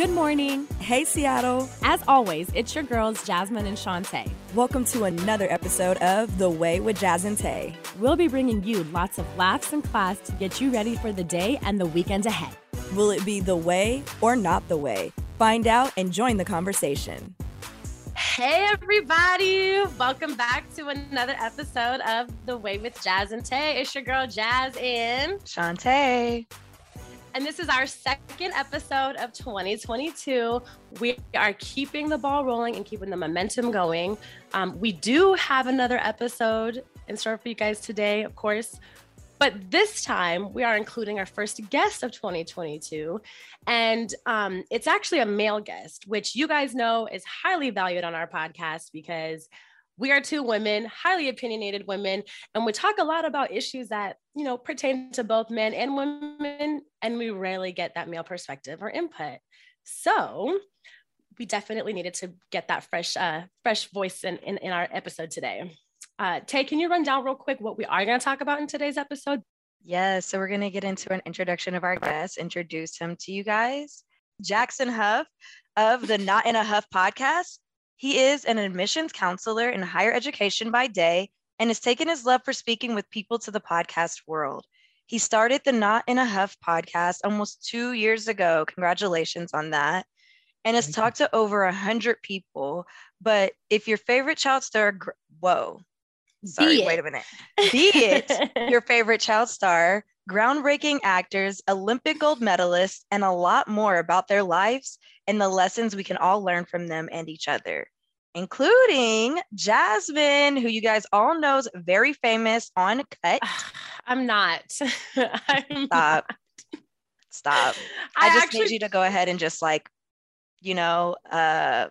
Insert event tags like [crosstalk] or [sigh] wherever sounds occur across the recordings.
Good morning. Hey, Seattle. As always, it's your girls, Jasmine and Shantae. Welcome to another episode of The Way with Jazz and Tay. We'll be bringing you lots of laughs and class to get you ready for the day and the weekend ahead. Will it be the way or not the way? Find out and join the conversation. Hey, everybody. Welcome back to another episode of The Way with Jazz and Tay. It's your girl, Jazz and Shantae. And this is our second episode of 2022. We are keeping the ball rolling and keeping the momentum going. Um, we do have another episode in store for you guys today, of course. But this time, we are including our first guest of 2022. And um, it's actually a male guest, which you guys know is highly valued on our podcast because we are two women, highly opinionated women, and we talk a lot about issues that, you know, pertain to both men and women, and we rarely get that male perspective or input. So we definitely needed to get that fresh, uh, fresh voice in, in, in our episode today. Uh, Tay, can you run down real quick what we are going to talk about in today's episode? Yes, so we're going to get into an introduction of our guest, introduce him to you guys. Jackson Huff of the Not in a Huff podcast he is an admissions counselor in higher education by day and has taken his love for speaking with people to the podcast world. He started the Not in a Huff podcast almost two years ago. Congratulations on that. And has Thank talked you. to over a hundred people. But if your favorite child star, whoa, sorry, wait a minute. Be it [laughs] your favorite child star, groundbreaking actors, Olympic gold medalists, and a lot more about their lives and the lessons we can all learn from them and each other, including Jasmine, who you guys all know is very famous on Cut. I'm not. [laughs] I'm Stop. Not. Stop. I, I just actually... need you to go ahead and just like, you know, uh,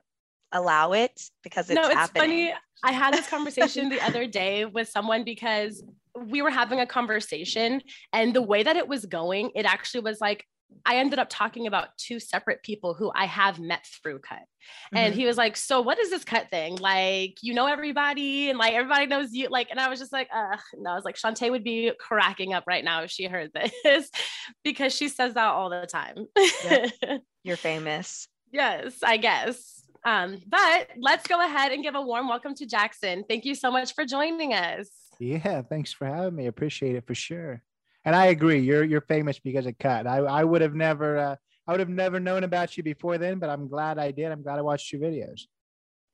allow it because it's no, it's happening. funny. I had this [laughs] conversation the other day with someone because we were having a conversation and the way that it was going, it actually was like, I ended up talking about two separate people who I have met through cut. Mm-hmm. And he was like, So what is this cut thing? Like, you know everybody and like everybody knows you. Like, and I was just like, uh no, I was like, Shantae would be cracking up right now if she heard this [laughs] because she says that all the time. Yep. [laughs] You're famous. yes, I guess. Um, but let's go ahead and give a warm welcome to Jackson. Thank you so much for joining us. Yeah, thanks for having me. Appreciate it for sure. And I agree, you're you're famous because of Cut. I I would have never uh, I would have never known about you before then, but I'm glad I did. I'm glad I watched your videos.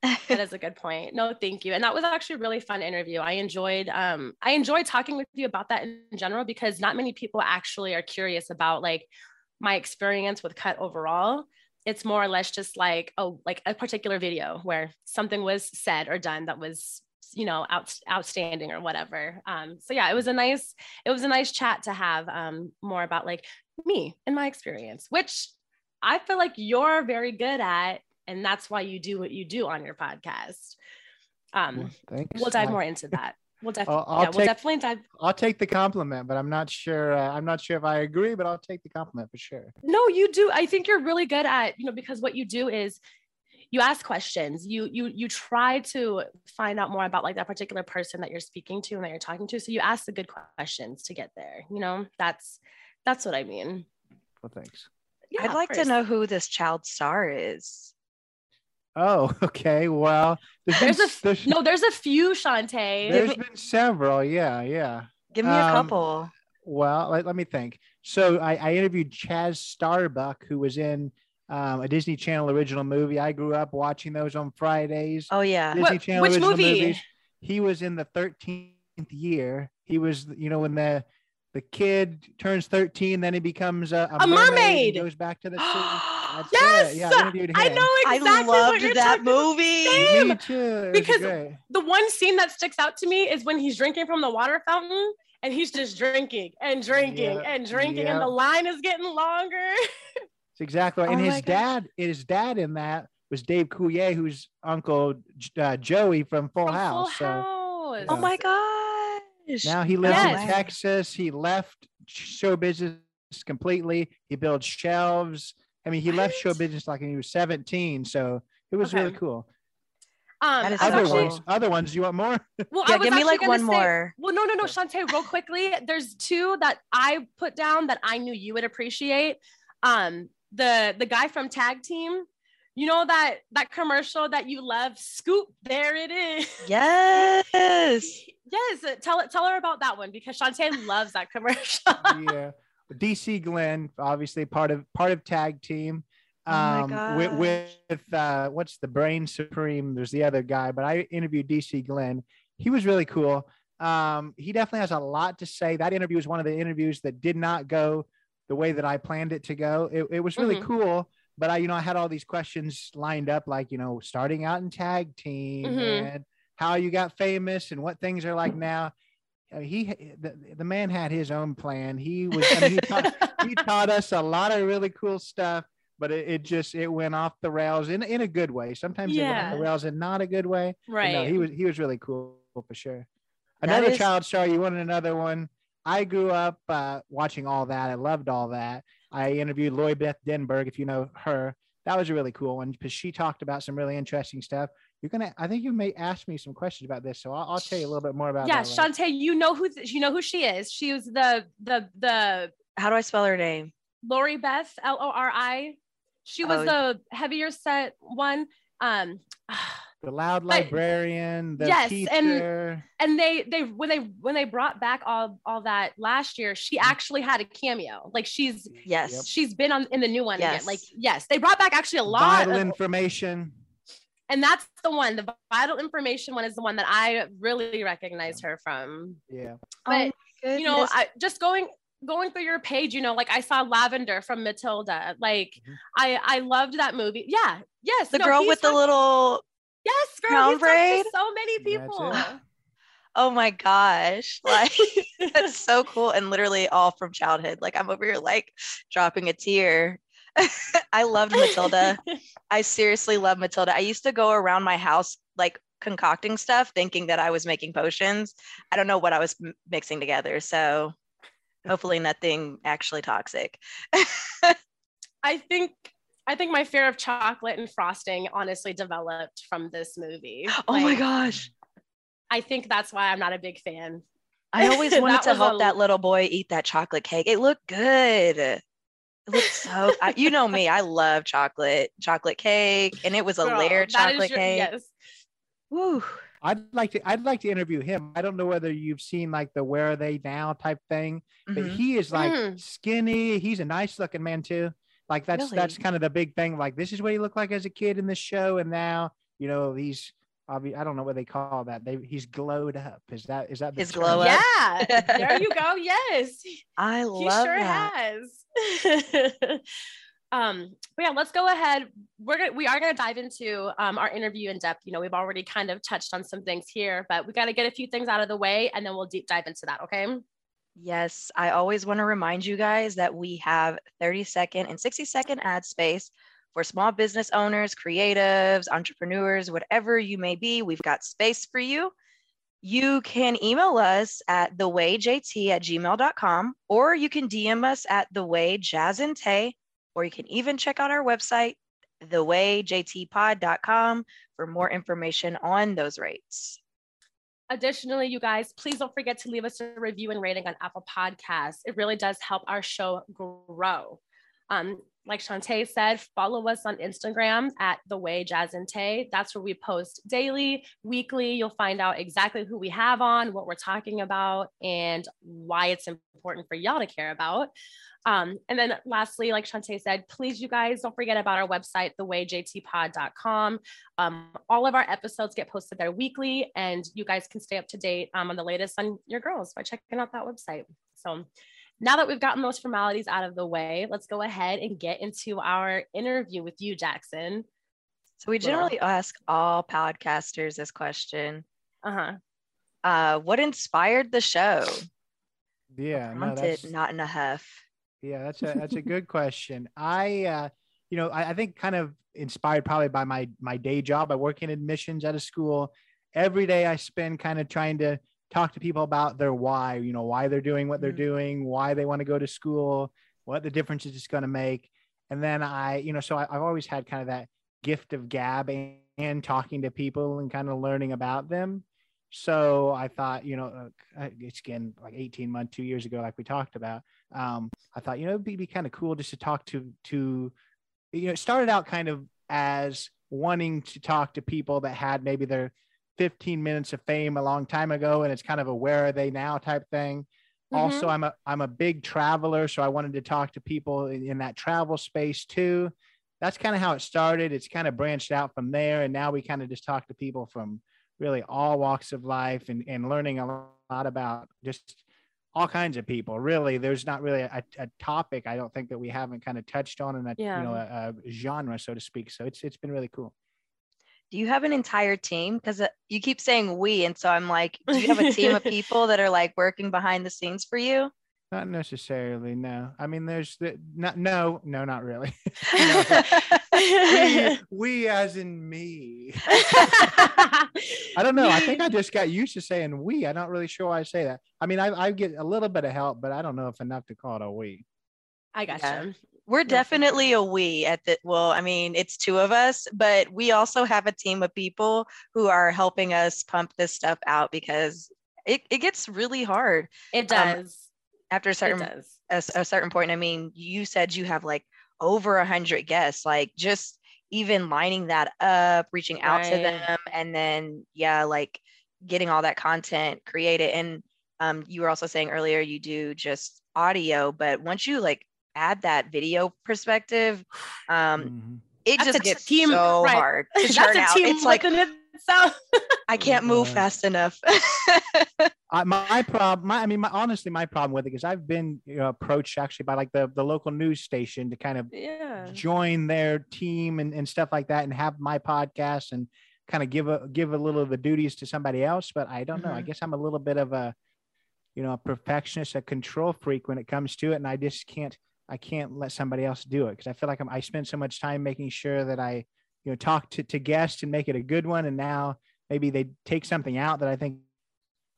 that is a good point. No, thank you. And that was actually a really fun interview. I enjoyed um I enjoyed talking with you about that in general because not many people actually are curious about like my experience with cut overall. It's more or less just like oh like a particular video where something was said or done that was you know out, outstanding or whatever. Um so yeah it was a nice it was a nice chat to have um more about like me and my experience which i feel like you're very good at and that's why you do what you do on your podcast. Um well, we'll dive more into that. We'll definitely yeah, take, we'll definitely dive i'll take the compliment but i'm not sure uh, i'm not sure if i agree but i'll take the compliment for sure. No you do. I think you're really good at you know because what you do is you ask questions. You you you try to find out more about like that particular person that you're speaking to and that you're talking to. So you ask the good questions to get there you know? That's that's what i mean. Well thanks. Yeah, i'd like to know who this child star is. Oh [laughs] okay well there's, there's a there's, no there's a few shantae there's me, been several yeah yeah. Give me um, a couple. well let, let me think. So I, I interviewed chez starbuck who was in um, a Disney Channel original movie. I grew up watching those on Fridays. Oh yeah, Disney what, Channel which movie? Movies. He was in the thirteenth year. He was, you know, when the the kid turns 13, then he becomes a, a, a mermaid. mermaid. goes back to the [gasps] sea. yes, yeah, I, I, know exactly. I loved that movie. Me too. Because the one scene that sticks out to me is when he's drinking from the water fountain and he's just drinking and drinking and drinking, and the line is getting longer. [laughs] It's exactly right. And oh his dad, his dad in that was Dave Coulier, who's Uncle uh, Joey from Full from House. Full House. So, oh my gosh. Now he lives yes. in Texas. He left show business completely. He builds shelves. I mean, he what? left show business like when he was 17. So it was okay. really cool. Um, other actually, ones, other ones. You want more? [laughs] Well, yeah, give me like one say, more. Well, no, no, no, Shantae, real quickly. There's two that I put down that I knew you would appreciate. Um, the the guy from Tag Team. You know that that commercial that you love, Scoop. There it is. Yes. [laughs] yes. Tell tell her about that one because Shantae loves that commercial. [laughs] yeah. DC Glenn, obviously part of part of tag team. Oh my Um, with, with uh, what's the Brain Supreme? There's the other guy, but I interviewed DC Glenn. He was really cool. Um, he definitely has a lot to say. That interview was one of the interviews that did not go the way that I planned it to go. It, it was really Mhm. cool, but I, you know, I had all these questions lined up, like you know, starting out in tag team Mhm. and how you got famous and what things are like now. Uh, he the, the man had his own plan. He was I mean, he, taught, [laughs] he taught us a lot of really cool stuff, but it, it just it went off the rails in in a good way. Sometimes it went off the rails in not a good way. But right. No, he was he was really cool for sure. Another is- child star. You wanted another one. I grew up uh, watching all that. I loved all that. I interviewed Lori Beth Denberg, if you know her. That was a really cool one because she talked about some really interesting stuff. You're gonna, I think you may ask me some questions about this, so I'll, I'll tell you a little bit more about yeah, that. later. Shantae, you know who th- you know who she is. She was the the the How do I spell her name? Lori Beth L O R I. She was Oh. the heavier set one. Um, the loud But- librarian, the Yes, and- teacher. and they they when they when they brought back all all that last year, she Mm-hmm. actually had a cameo. Like she's Yes. Yep. she's been on in the new one again. Yes. Like yes, they brought back actually a lot. vital Of, information. and that's the one. The vital information one is the one that I really recognize her from. Yeah. But Oh you know. I just going going through your page, you know, like I saw Lavender from Matilda. Like Mhm. I I loved that movie. Yeah. Yes. the no, girl with the little yes, girl. crown talked to braid? so many people. [gasps] oh my gosh [laughs] like that's so cool and literally all from childhood like i'm over here like dropping a tear [laughs] i loved matilda [laughs] i seriously love matilda i used to go around my house like concocting stuff thinking that i was making potions i don't know what i was m- mixing together so hopefully nothing actually toxic I think I think my fear of chocolate and frosting honestly developed from this movie. [gasps] oh my gosh I think that's why I'm not a big fan. i always [laughs] wanted to help a- that little boy eat that chocolate cake it looked good it looked so [laughs] I, you know me i love chocolate chocolate cake and it was a Girl, layered chocolate your- cake Yes. Woo. I'd like to. I'd like to interview him. I don't know whether you've seen like the "Where Are They Now" type thing, but Mhm. he is like Mm. skinny. He's a nice looking man too. Like that's that's kind of the big thing. Like this is what he looked like as a kid in the show, and now you know he's. obvi- I don't know what they call that. They he's glowed up. Is that is that the His term? glow up? Yeah. there you [laughs] go. Yes. I love. He sure that. has. [laughs] um, but yeah, let's go ahead. We're gonna we are gonna dive into um, our interview in depth. You know, we've already kind of touched on some things here, but we got to get a few things out of the way, and then we'll deep dive into that. Okay. Yes, I always want to remind you guys that we have 30 second and 60 second ad space for small business owners, creatives, entrepreneurs, whatever you may be. We've got space for you. You can email us at thewayjt at gmail.com or you can DM us at thewayjazzandtay, or you can even check out our website, thewayjtpod.com for more information on those rates. Additionally, you guys, please don't forget to leave us a review and rating on Apple Podcasts. It really does help our show grow. Um, like Shantae said, follow us on Instagram at The Way Jazz and Tay. That's where we post daily, weekly. You'll find out exactly who we have on, what we're talking about, and why it's important for y'all to care about. Um, and then lastly, like Shantae said, please, you guys, don't forget about our website, thewayjtpod.com. Um, all of our episodes get posted there weekly, and you guys can stay up to date um, on the latest on your girls by checking out that website. So now that we've gotten those formalities out of the way, let's go ahead and get into our interview with you, Jackson. So we Cool. generally ask all podcasters this question. Uh huh. Uh, what inspired the show? Yeah, no, that's not in a huff. yeah, that's a that's a [laughs] good question. I uh, you know, I, I think kind of inspired probably by my my day job. I work in admissions at a school. Every day I spend kind of trying to talk to people about their why, you know, why they're doing what they're Mhm. doing, why they want to go to school, what the difference is it's going to make. And then I, you know, so I, I've always had kind of that gift of gab and, and talking to people and kind of learning about them. So I thought, you know, uh, it's again like 18 months, two years ago, like we talked about. Um, I thought, you know, it'd be, be kind of cool just to talk to to you know, it started out kind of as wanting to talk to people that had maybe their 15 minutes of fame a long time ago and it's kind of a where are they now type thing. Mm-hmm. also i'm a i'm a big traveler so i wanted to talk to people in, in that travel space too. That's kind of how it started. It's kind of branched out from there and now we kind of just talk to people from really all walks of life and, and learning a lot about just all kinds of people really. There's not really a, a topic i don't think that we haven't kind of touched on in a yeah. you know a, a genre so to speak. So it's it's been really cool do you have an entire team? Because uh, you keep saying we and so i'm like do you have a team of [laughs] people that are like working behind the scenes for you? Not necessarily no. I mean there's the not no no not really. [laughs] We, [laughs] we as in me. I don't know. I think i just got used to saying we. I'm not really sure why i say that. I mean i, I get a little bit of help but i don't know if enough to call it a we. I got yeah. We're definitely a we at the well, I mean, it's two of us, but we also have a team of people who are helping us pump this stuff out because it, it gets really hard. It um, does. Um, after a certain a, a, certain point. I mean, you said you have like over a hundred guests, like just even lining that up, reaching out right. to them, and then yeah, like getting all that content created. And um, you were also saying earlier you do just audio, but once you like add that video perspective, um, mm-hmm. it That's just gets team, so right. hard [laughs] to turn out. It's like itself. [laughs] I can't move fast enough. [laughs] I, my problem, my, I mean, my, honestly, my problem with it is I've been you know, approached actually by like the, the local news station to kind of yeah. join their team and, and stuff like that and have my podcast and kind of give a give a little of the duties to somebody else. But I don't mm-hmm. know. I mm-hmm. guess I'm a little bit of a you know a perfectionist, a control freak when it comes to it, and I just can't I can't let somebody else do it because I feel like I'm, I spend so much time making sure that I, you know, talk to, to guests and make it a good one. And now maybe they take something out that I think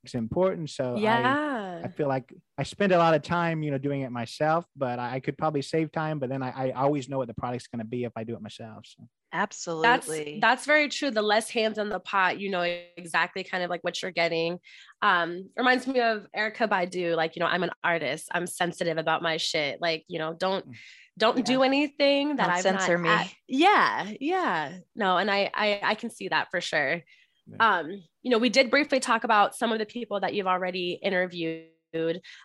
is important. So yeah, I, I feel like I spend a lot of time, you know, doing it myself, but I, I could probably save time, but then I, I always know what the product's going to be if I do it myself. So. Absolutely. That's that's very true. The less hands on the pot, you know exactly kind of like what you're getting. Um, reminds me of Erykah Badu. Like, you know, I'm an artist. I'm sensitive about my shit. Like, you know, don't mm. don't yeah. do anything that I censor me. At. Yeah, yeah. No, and I, I I can see that for sure. Yeah. Um, you know, we did briefly talk about some of the people that you've already interviewed.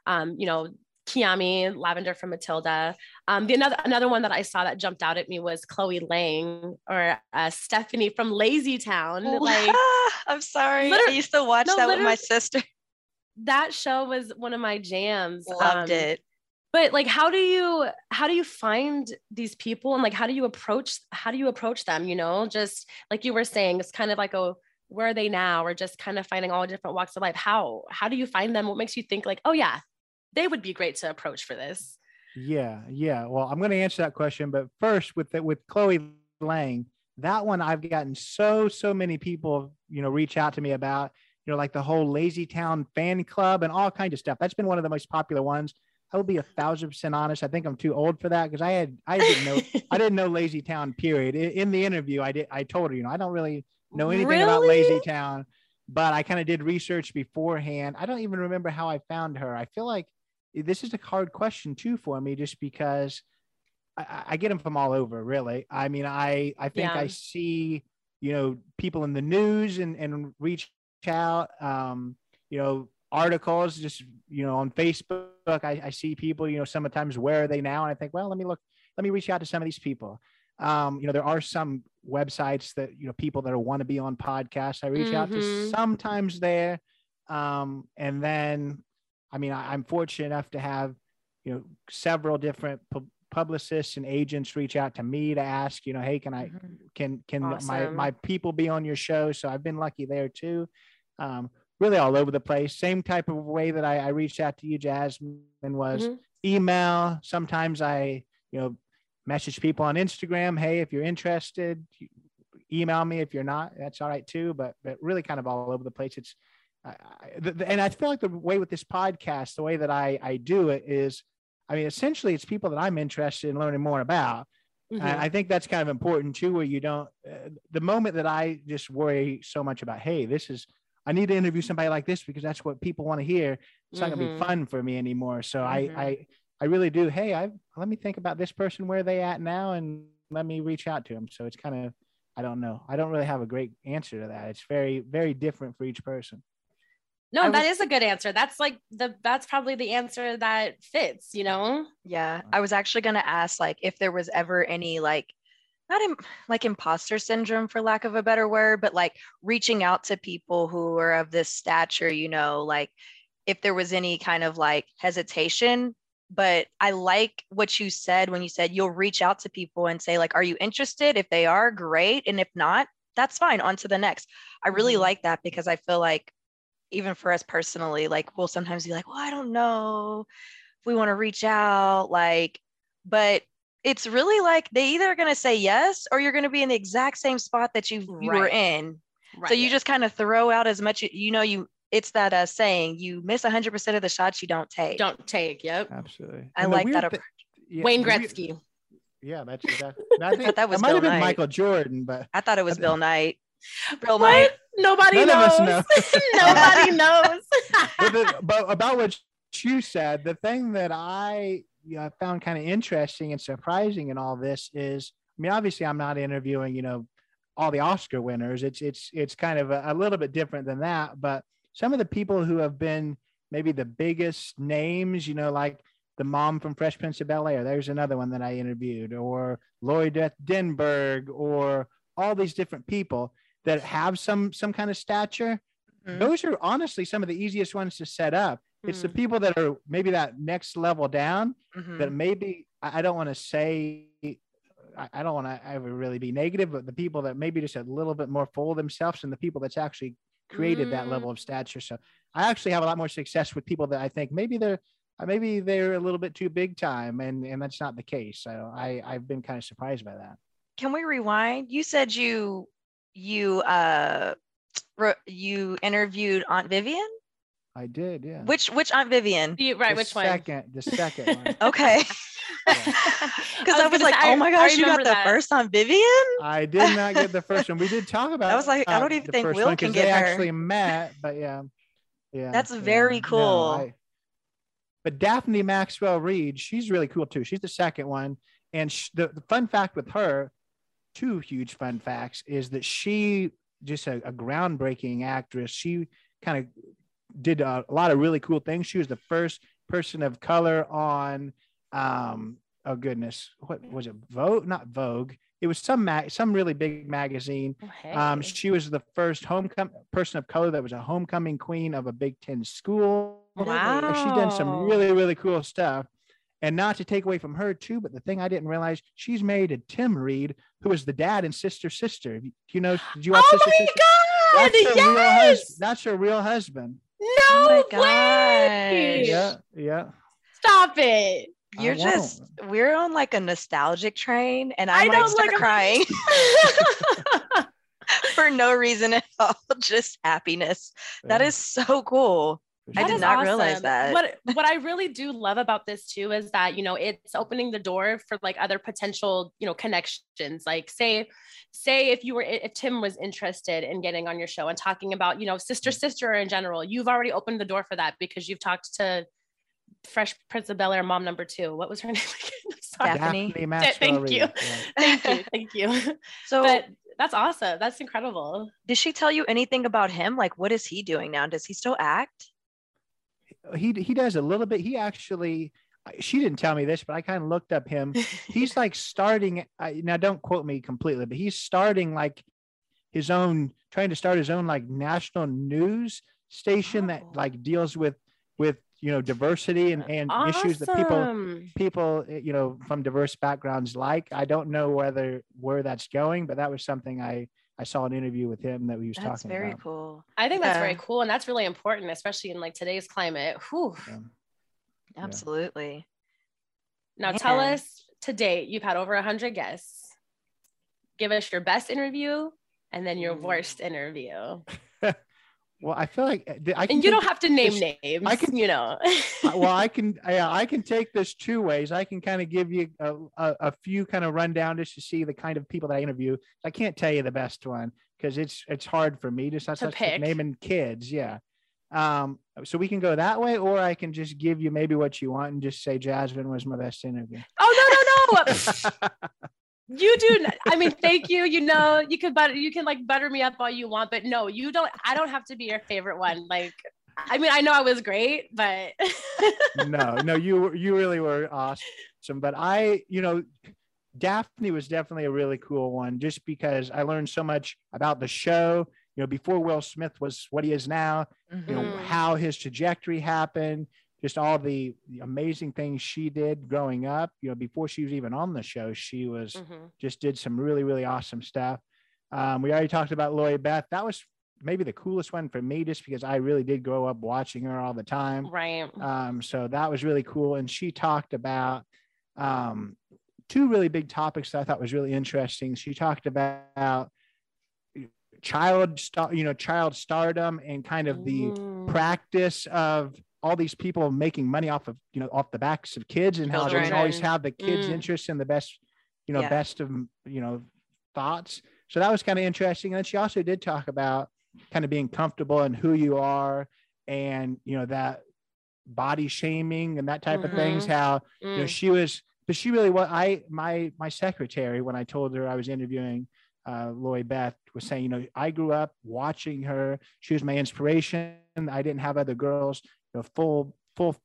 Um, you know, Kiami, Lavender from Matilda. Um, the another another one that I saw that jumped out at me was Chloe Lang or uh, Stephanie from Lazy Town. [laughs] Like, I'm sorry, I used to watch no, that with my sister. That show was one of my jams. Loved um, it. But like, how do you how do you find these people and like how do you approach how do you approach them? You know, just like you were saying, it's kind of like a where are they now, or just kind of finding all different walks of life. How how do you find them? What makes you think like, oh yeah, they would be great to approach for this. Yeah, yeah. Well, I'm going to answer that question, but first with the, with Chloe Lang, that one I've gotten so so many people, you know, reach out to me about, you know, like the whole Lazy Town fan club and all kinds of stuff. That's been one of the most popular ones. I will be a thousand percent honest. I think I'm too old for that because I had I didn't know [laughs] I didn't know Lazy Town. Period. In the interview, I did I told her, you know, I don't really know anything really? about Lazy Town, but I kind of did research beforehand. I don't even remember how I found her. I feel like this is a hard question too for me, just because I, I get them from all over. Really, I mean, I I think yeah. I see you know people in the news and and reach out. Um, you know, articles just you know on Facebook. I, I see people. You know, sometimes where are they now? And I think, well, let me look. Let me reach out to some of these people. Um, you know, there are some websites that you know people that want to be on podcasts. I reach mm-hmm. out to mm-hmm. sometimes there, um, and then I mean, I, am fortunate enough to have, you know, several different pu- publicists and agents reach out to me to ask, you know, hey, can I, mm-hmm. can can awesome. my my people be on your show? So I've been lucky there too. Um, really all over the place. Same type of way that I, I reached out to you, Jasmine, was mm-hmm. email. Sometimes I, you know, message people on Instagram. Hey, if you're interested, email me. If you're not, that's all right too. But but really kind of all over the place. It's I, the, and I feel like the way with this podcast, the way that I, I do it is, I mean, essentially it's people that I'm interested in learning more about. Mm-hmm. I think that's kind of important too, where you don't, uh, the moment that I just worry so much about, hey, this is, I need to interview somebody like this because that's what people want to hear. It's mm-hmm. not going to be fun for me anymore. So mm-hmm. I, I, I really do. Hey, I let me think about this person, where they at now, and let me reach out to them. So it's kind of I don't know. I don't really have a great answer to that. It's very very different for each person. No, I that was- is a good answer. That's like the that's probably the answer that fits, you know? Yeah, I was actually going to ask like if there was ever any like not Im- like imposter syndrome for lack of a better word, but like reaching out to people who are of this stature, you know, like if there was any kind of like hesitation. But I like what you said when you said you'll reach out to people and say like, "Are you interested? If they are, great, and if not, that's fine. On to the next." I really Mhm. like that because I feel like even for us personally, like we'll sometimes be like, "Well, I don't know." if we want to reach out like but it's really like they either are going to say yes or you're going to be in the exact same spot that you you were in Right. so you just kind of throw out as much you know you it's that uh, saying you miss 100% of the shots you don't take don't take. Yep. Absolutely. I And like that weird approach. thi- yeah, Wayne the weird- Gretzky. Yeah, that's exactly. [laughs] I think that was might Bill have been Knight. Michael Jordan, but i thought it was I- bill knight bill What? knight Nobody None knows. know. [laughs] [laughs] Nobody knows. but, the, but about what you said, the thing that I you know, found kind of interesting and surprising in all this is, I mean, obviously, I'm not interviewing, you know, all the Oscar winners. It's it's it's kind of a, a little bit different than that. But some of the people who have been maybe the biggest names, you know, like the mom from Fresh Prince of Bel Air. There's another one that I interviewed, or Lori Denberg, or all these different people that have some some kind of stature Mhm. those are honestly some of the easiest ones to set up. It's the Mm. people that are maybe that next level down Mhm. that maybe I don't want to say I don't want to ever really be negative, but the people that maybe just a little bit more full of themselves and the people that's actually created that Mm. level of stature. So I actually have a lot more success with people that I think maybe they're uh, maybe they're a little bit too big time, and and that's not the case. So I I've been kind of surprised by that. can we rewind you said you you uh re- you interviewed aunt vivian I did, yeah. which which aunt vivian You- right, the which one? second, The second one. [laughs] okay [laughs] because I, was gonna like, say, oh my gosh, you got the that. first on Vivian? I did not get the first [laughs] one. We did talk about. I was like, I don't even think first Will one can 'cause get they her. actually met, but yeah, yeah. That's yeah. very No, cool. I- but Daphne Maxwell Reid, she's really cool too. She's the second one, and sh- the, the fun fact with her, two huge fun facts, is that she just a, a groundbreaking actress. She kind of did a, a lot of really cool things. She was the first person of color on um oh goodness what was it vogue not vogue it was some mag- some really big magazine um Hey. she was the first homecoming person of color that was a homecoming queen of a big 10 school wow. she's done some really really cool stuff and not to take away from her too but the thing i didn't realize she's married to tim reid who is the dad and sister sister do you know did you watch Oh sister my sister god! that's her real Yes! husband that's her real husband No Oh my way! gosh. yeah yeah Stop it! You're just we're on like a nostalgic train and I, I might know, start like, crying [laughs] [laughs] for no reason at all, just happiness. That Yeah, is so cool. For I did is not realize that. What what I really do love about this too is that you know it's opening the door for like other potential you know connections. Like say say if you were if Tim was interested in getting on your show and talking about you know sister Mm. sister in general, you've already opened the door for that because you've talked to Fresh Prince of Bel Air mom number two. What was her [laughs] name again? Sorry. Daphne. Daphne Thank you. yeah. [laughs] Thank you, thank you. [laughs] So But that's awesome. That's incredible. did she tell you anything about him? Like what is he doing now? Does he still act? He he does a little bit. He actually, she didn't tell me this, but I kind of looked up him. He's [laughs] like starting. Now, don't quote me completely, but he's starting like his own, trying to start his own like national news station Oh. that like deals with with you know diversity and and issues that people people eh, you know from diverse backgrounds like. I don't know whether where that's going, but that was something I I saw an interview with him that we was talking about. That's talking very about. cool. I think that's very cool, and that's really important, especially in like today's climate. Whew. Yeah. Yeah. Absolutely. Now, tell us to date, you've had over 100 guests. Give us your best interview and then your Ooh. worst interview. [laughs] Well, I feel like eh, I can And you don't have to name this- names, I can- you know. Well, I [laughs] can yeah, I can take this two ways. I can kind of give you a, a, a few kind of rundown just to see the kind of people that I interview. I can't tell you the best one because it's it's hard for me to such To pick. naming kids. Yeah. Um, so we can go that way, or I can just give you maybe what you want and just say Jasmine was my best interview. oh, no, no, no. [laughs] you do. I mean, thank you. You know, you could butter, you can like butter me up all you want, but no, you don't. I don't have to be your favorite one. Like, I mean, I know I was great, but [laughs] no, no, you you really were awesome. But I, you know, Daphne was definitely a really cool one, just because I learned so much about the show. You know, before Will Smith was what he is now. Mhm. You know Mhm. how his trajectory happened, just all the, amazing things she did growing up. You know, before she was even on the show, she was Mhm. just did some really really awesome stuff. Um, we already talked about Lori Beth. That was maybe the coolest one for me, just because I really did grow up watching her all the time. right. Um, so that was really cool. And she talked about um, two really big topics that I thought was really interesting. She talked about child star, you know, child stardom and kind of the Mm. practice of all these people making money off of you know off the backs of kids and how they always have the kids' Mm. interest in the best, you know, Yeah. best of you know thoughts. So that was kind of interesting. And then she also did talk about kind of being comfortable in who you are and you know that body shaming and that type of things. How you know Mm. she was, but she really was. I my my secretary when I told her I was interviewing uh, Lori Beth was saying, you know, I grew up watching her. She was my inspiration. I didn't have other girls, you know, full full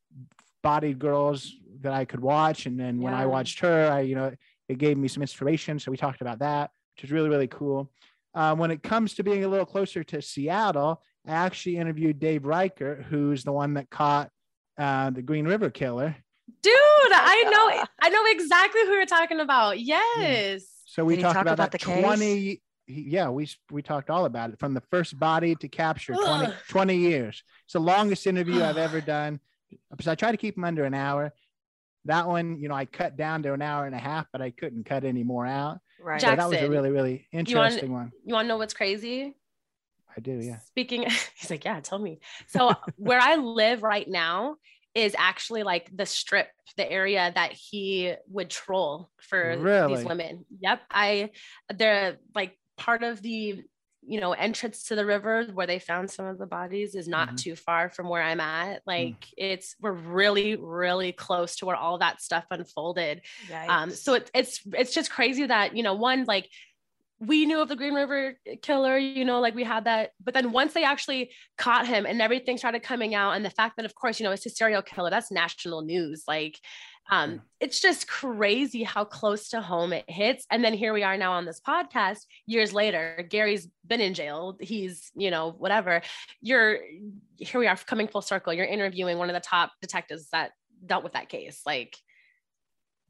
bodied girls that I could watch. And then when I watched her, I you know it gave me some inspiration. So we talked about that, which is really really cool. Um, when it comes to being a little closer to Seattle, I actually interviewed Dave Reichert, who's the one that caught uh, the Green River Killer. Dude, I know I know exactly who you're talking about. Yes. So we talked talk about, about that the case? 20 he- yeah, we we talked all about it from the first body to capture 20, 20 years. It's the longest interview I've ever [sighs] done. Because I try to keep them under an hour. That one, you know, I cut down to an hour and a half, but I couldn't cut any more out. Right. So that was a Jackson, really, really want- interesting one. You want to know what's crazy? I do, yeah. Speaking, [laughs] he's like, yeah, tell me. So where I live right now is actually like the strip, the area that he would troll for Really? these women. Yep. I they're like part of the you know entrance to the river where they found some of the bodies is not Mhm. too far from where I'm at. Like it's we're really, really close to where all that stuff unfolded. Um, so Yikes. it, it's it's just crazy that you know one like we knew of the Green River killer, you know, like we had that, but then once they actually caught him and everything started coming out, and the fact that of course you know it's a serial killer, that's national news. Like, um, Yeah. it's just crazy how close to home it hits. And then here we are now on this podcast years later. Gary's been in jail. He's you know whatever. You're here we are coming full circle. You're interviewing one of the top detectives that dealt with that case. Like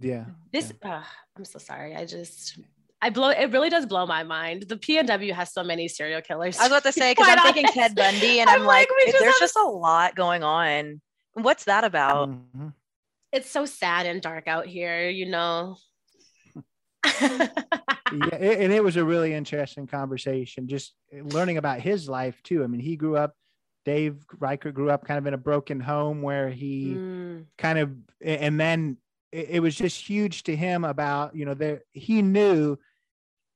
Yeah. this uh, i'm so sorry i just i blow it really does blow my mind the pnw has so many serial killers I was about to say [laughs] because I'm thinking. Ted Bundy, and I'm I'm, like, like, just there's have- just a lot going on. What's that about? Mhm. It's so sad and dark out here you know [laughs] yeah, and it was a really interesting conversation. Just learning about his life too. I mean, he grew up. Dave Reichert grew up kind of in a broken home where he Mm, kind of, and then it, it was just huge to him about you know there he knew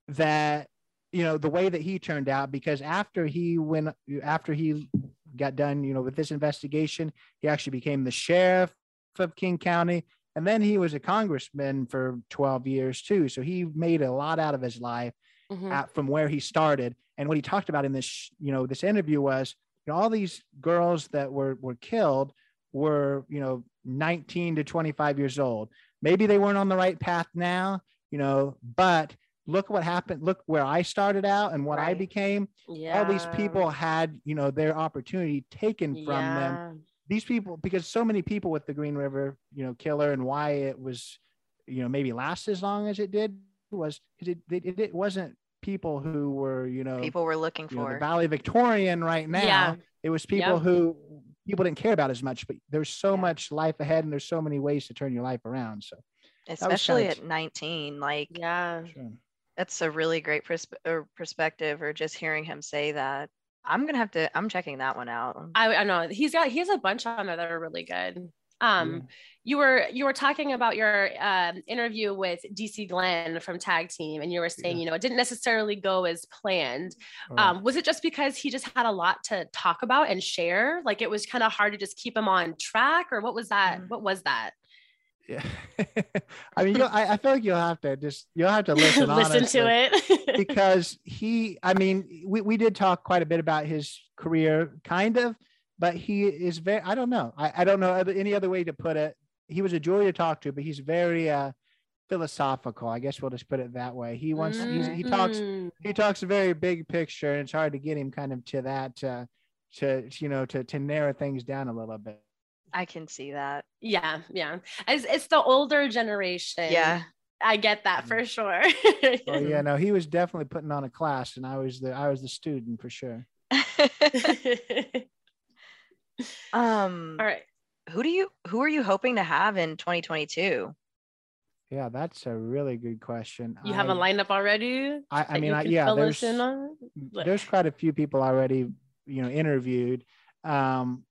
that you know the way that he turned out because after he went after he got done you know with this investigation he actually became the sheriff of king county. And then he was a congressman for 12 years too. So he made a lot out of his life mhm. at, from where he started. And what he talked about in this you know this interview was you know all these girls that were were killed were you know 19 to 25 years old. Maybe they weren't on the right path now you know but look what happened. Look where i started out and what i became. Yeah all these people had you know their opportunity taken from them Yeah. These people because so many people with the green river you know killer and why it was you know maybe last as long as it did was because it, it it wasn't people who were you know People were looking you know, the for. valley victorian right now Yeah. it was people Yep. who people didn't care about as much but there's so Yeah. much life ahead and there's so many ways to turn your life around so especially kinda- at 19 like yeah sure. that's a really great persp- perspective or just hearing him say that i'm gonna have to i'm checking that one out I, I know he's got he has a bunch on there that are really good um you were you were talking about your um, interview with dc glenn from tag team and you were saying Yeah. you know it didn't necessarily go as planned right. um, was it just because he just had a lot to talk about and share like it was kind of hard to just keep him on track or what was that Mhm. what was that Yeah. [laughs] I mean, I, I feel like you'll have to just you'll have to listen. [laughs] Listen to it. [laughs] because he. I mean, we we did talk quite a bit about his career, kind of, but he is very. I don't know. I I don't know any other way to put it. He was a joy to talk to, but he's very uh philosophical. I guess we'll just put it that way. He wants. He's, he talks. Mm. He talks a very big picture, and it's hard to get him kind of to that. Uh, to you know to to narrow things down a little bit. I can see that. Yeah, yeah. It's, it's the older generation. Yeah. I get that for sure. Oh yeah, [laughs] no, he was definitely putting on a class, and I was the I was the student for sure. [laughs] um All right. who do you who are you hoping to have in 2022? Yeah, that's a really good question. You have a I- lineup already? I, I mean, I, yeah, there's us in on? Like- there's quite a few people already, you know, interviewed. Um,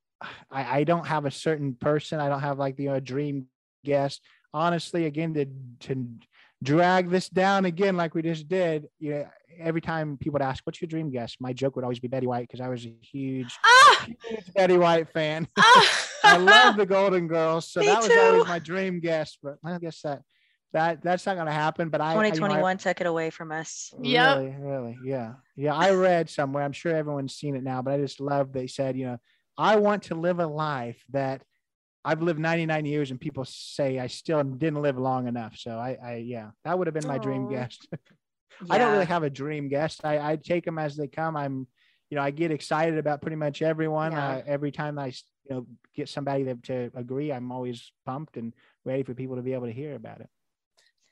I, I don't have a certain person. I don't have like the you know, dream guest. Honestly, again, to to drag this down again, like we just did. You know, every time people would ask, "What's your dream guest?" My joke would always be Betty White because I was a huge, Ah! huge Betty White fan. Ah! [laughs] I love the Golden Girls, so Me that was too. always my dream guest. But I guess that that that's not going to happen. But I, I, you know, I- 2021 took it away from us. Yep. Really, really, yeah, yeah. I read somewhere. I'm sure everyone's seen it now, but I just love. They said, you know, I want to live a life that I've lived 99 years, and people say I still didn't live long enough. So I, I yeah, that would have been my dream Aw. guest. [laughs] I don't really have a dream guest. I, I take them as they come. I'm, you know, I get excited about pretty much everyone. Yeah. Uh, every time I, you know, get somebody to, to agree, I'm always pumped and ready for people to be able to hear about it.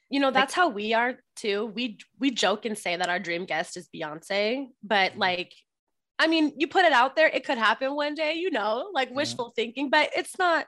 you know that's how we are too we we joke and say that our dream guest is beyonce but Mm-hmm. like i mean you put it out there it could happen one day you know like Yeah. wishful thinking but it's not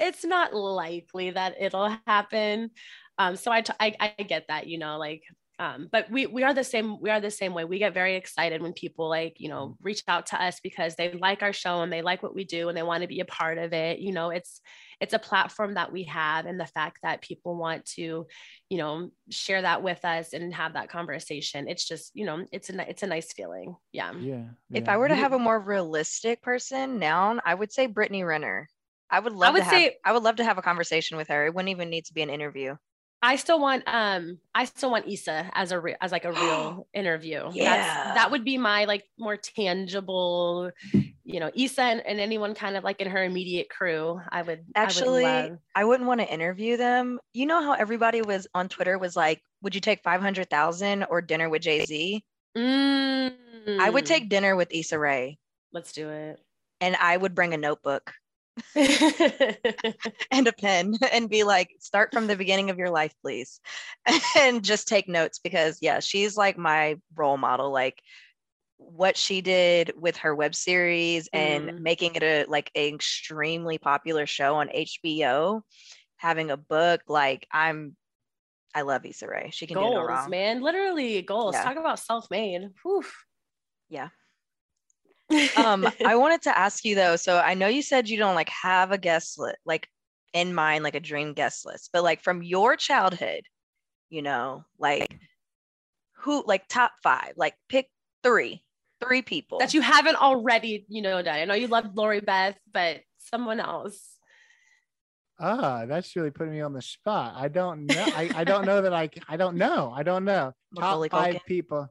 it's not likely that it'll happen um so I, t- I i get that you know like um but we we are the same we are the same way we get very excited when people like you know reach out to us because they like our show and they like what we do and they want to be a part of it you know it's it's a platform that we have and the fact that people want to you know share that with us and have that conversation it's just you know it's a it's a nice feeling yeah Yeah. If. I were to have a more realistic person noun, I would say Brittany Renner. I would love I would to have, say- I would love to have a conversation with her. It wouldn't even need to be an interview. I still want um I still want Issa as a re- as like a real [gasps] interview. Yeah. That's, that would be my like more tangible, you know, Issa and, and anyone kind of like in her immediate crew. I would Actually, I would love. I wouldn't want to interview them. You know how everybody was on Twitter was like, would you take 500,000 or dinner with Jay-Z? I would Mm, take dinner with Issa Rae Let's do it. and I would bring a notebook [laughs] and a pen [laughs] and be like, start from the beginning of your life, please. [laughs] and just take notes because, yeah, she's like my role model. Like, what she did with her web series and Mm. making it a like an extremely popular show on HBO, having a book, like I'm I love Issa Rae. She can do no wrong. man. Literally goals. Yeah. Talk about self-made. Whew. Yeah. Um i [laughs] wanted to ask you though so i know you said you don't like have a guest list like in mind like a dream guest list but like from your childhood you know like who like top five like pick three three people that you haven't already, you know, done. I know you love Lori Beth, but someone else. Ah, that's really putting me on the spot. I don't know. I, I don't know that I I don't know. I don't know. [laughs] Top five people.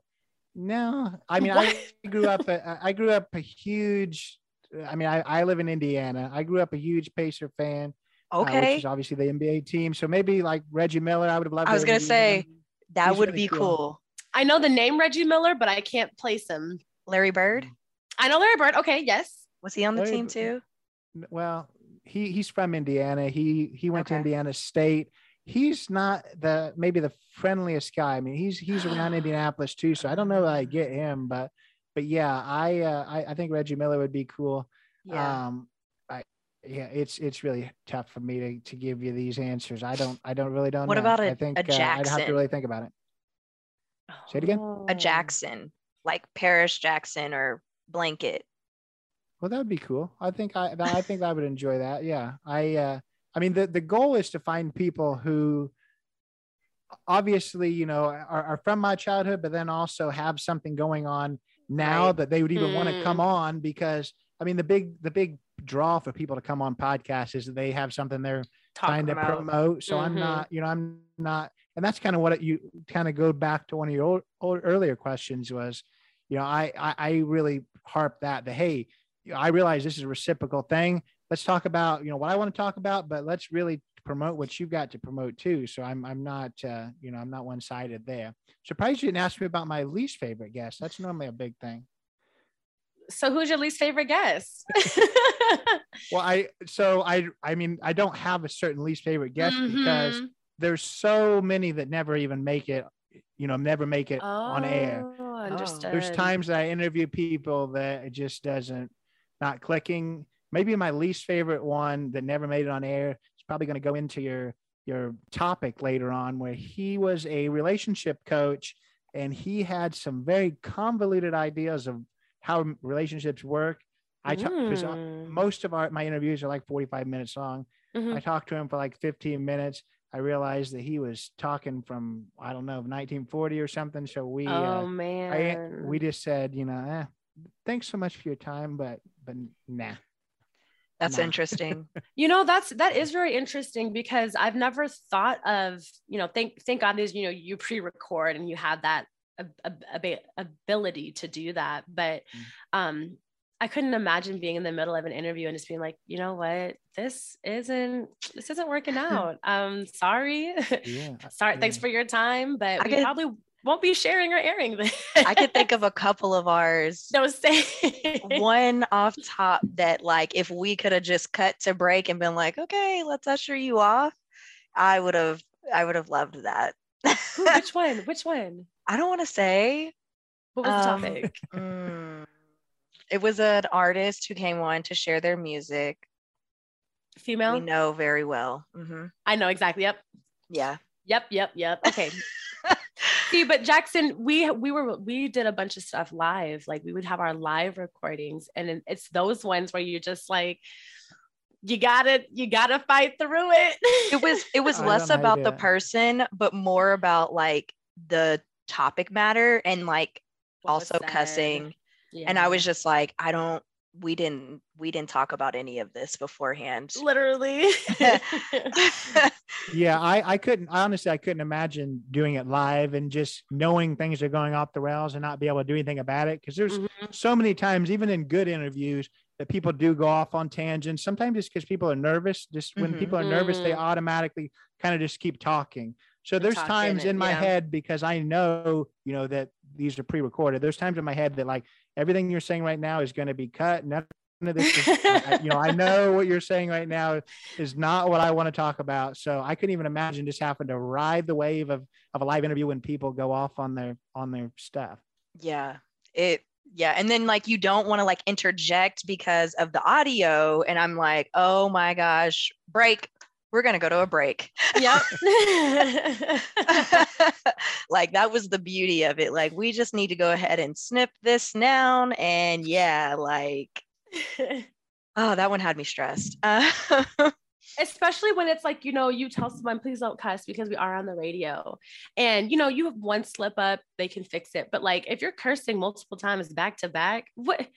No, [laughs] I mean I grew up. A, I grew up a huge. I mean I, I live in Indiana. I grew up a huge Pacer fan. uh, which okay is obviously the NBA team. So maybe like Reggie Miller. I would have loved. I was gonna say, him. that he's would really be cool. cool I know the name Reggie Miller, but I can't place him. larry bird I know Larry Bird. Okay, yes. was he on the Larry team too Well, he he's from Indiana. He he went to Indiana State. He's not the maybe the friendliest guy. I mean, he's he's around [sighs] Indianapolis too, so I don't know that I get him, but but yeah, I uh, I, I think Reggie Miller would be cool. yeah Um, I yeah, it's it's really tough for me to to give you these answers. I don't I don't really don't. What know. about a- I think a uh, I'd have to really think about it. Say it again? A jackson like paris jackson or blanket Well, that would be cool. I think I I think I would enjoy that. Yeah. I uh I mean the the goal is to find people who obviously, you know, are, are from my childhood, but then also have something going on now Right. that they would even want to Mm. come on because I mean the big the big draw for people to come on podcasts is that they have something they're Talk trying to promote. So I'm Mhm. not, you know, I'm not, and that's kind of what it, you kind of go back to one of your old, old, earlier questions was, you know, I, I I really harp that the hey, I realize this is a reciprocal thing. Let's talk about you know what I want to talk about, but let's really promote what you've got to promote too. So I'm I'm not uh, you know I'm not one sided there. Surprised you didn't ask me about my least favorite guest. That's normally a big thing. So who's your least favorite guest? [laughs] Well, I so I I mean I don't have a certain least favorite guest because Mhm. there's so many that never even make it, you know, never make it on air. Oh, understood. There's times that I interview people that it just doesn't not clicking. Maybe my least favorite one that never made it on air is probably going to go into your your topic later on where he was a relationship coach and he had some very convoluted ideas of how relationships work. I talk because Mm. most of our my interviews are like 45 minutes long. Mhm. I talked to him for like 15 minutes. I realized that he was talking from I don't know 1940 or something. So we oh uh, man. I, we just said you know eh, thanks so much for your time, but but nah. That's Nah. interesting. [laughs] You know, that's that is very interesting because I've never thought of, you know, thank thank God there's, you know, you pre-record and you have that ab- ab- ab- ability to do that. But Mm. um I couldn't imagine being in the middle of an interview and just being like, you know what, this isn't this isn't working [laughs] out. Um, sorry. [laughs] Yeah. sorry, thanks for your time, but I we could- probably won't be sharing or airing this. I could think of a [laughs] couple of ours. no say One off top that, like, if we could have just cut to break and been like, okay, let's usher you off, I would have, I would have loved that. Which [laughs] one? Which one? I don't want to say. What was the Um, topic? [laughs] Mm. It was an artist who came on to share their music. Female? We know very well. hmm I know exactly. Yep. Yeah. Yep, yep, yep. Okay. See, but Jackson, we we were we did a bunch of stuff live. Like we would have our live recordings, and it's those ones where you're just like, you gotta you gotta fight through it. It was it was [laughs] I less don't know how to about do the person, but more about like the topic matter and like What also said. cussing. And I was just like, I don't we didn't we didn't talk about any of this beforehand. literally. [laughs] yeah i i couldn't honestly i couldn't imagine doing it live and just knowing things are going off the rails and not be able to do anything about it because there's Mhm. so many times even in good interviews that people do go off on tangents sometimes it's because people are nervous just when Mhm. people are nervous they Mm. automatically kind of just keep talking so Keep there's talking times in and- my yeah. head because i know you know that these are pre-recorded there's times in my head that like everything you're saying right now is going to be cut none of this is, [laughs] you know i know what you're saying right now is not what I want to talk about. So I couldn't even imagine just having to ride the wave of, of a live interview when people go off on their on their stuff. Yeah. It yeah. And then like you don't want to like interject because of the audio. And I'm like, oh my gosh, break. We're gonna go to a break. yep. [laughs] like that was the beauty of it. Like we just need to go ahead and snip this down. And yeah, like [laughs] oh, that one had me stressed. Uh, [laughs] especially when it's like you know you tell someone please don't cuss because we are on the radio and you know you have one slip up they can fix it but like if you're cursing multiple times back to back what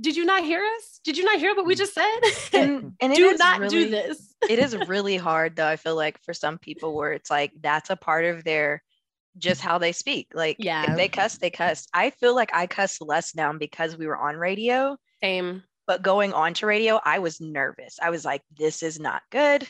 did you not hear us did you not hear what we just said and, and it do not really, do this it is really hard though. I feel like for some people where it's like that's a part of their just how they speak. Like Yeah. if they cuss, they cuss. I feel like I cuss less now because we were on radio. same But going on to radio, I was nervous. I was like, this is not good.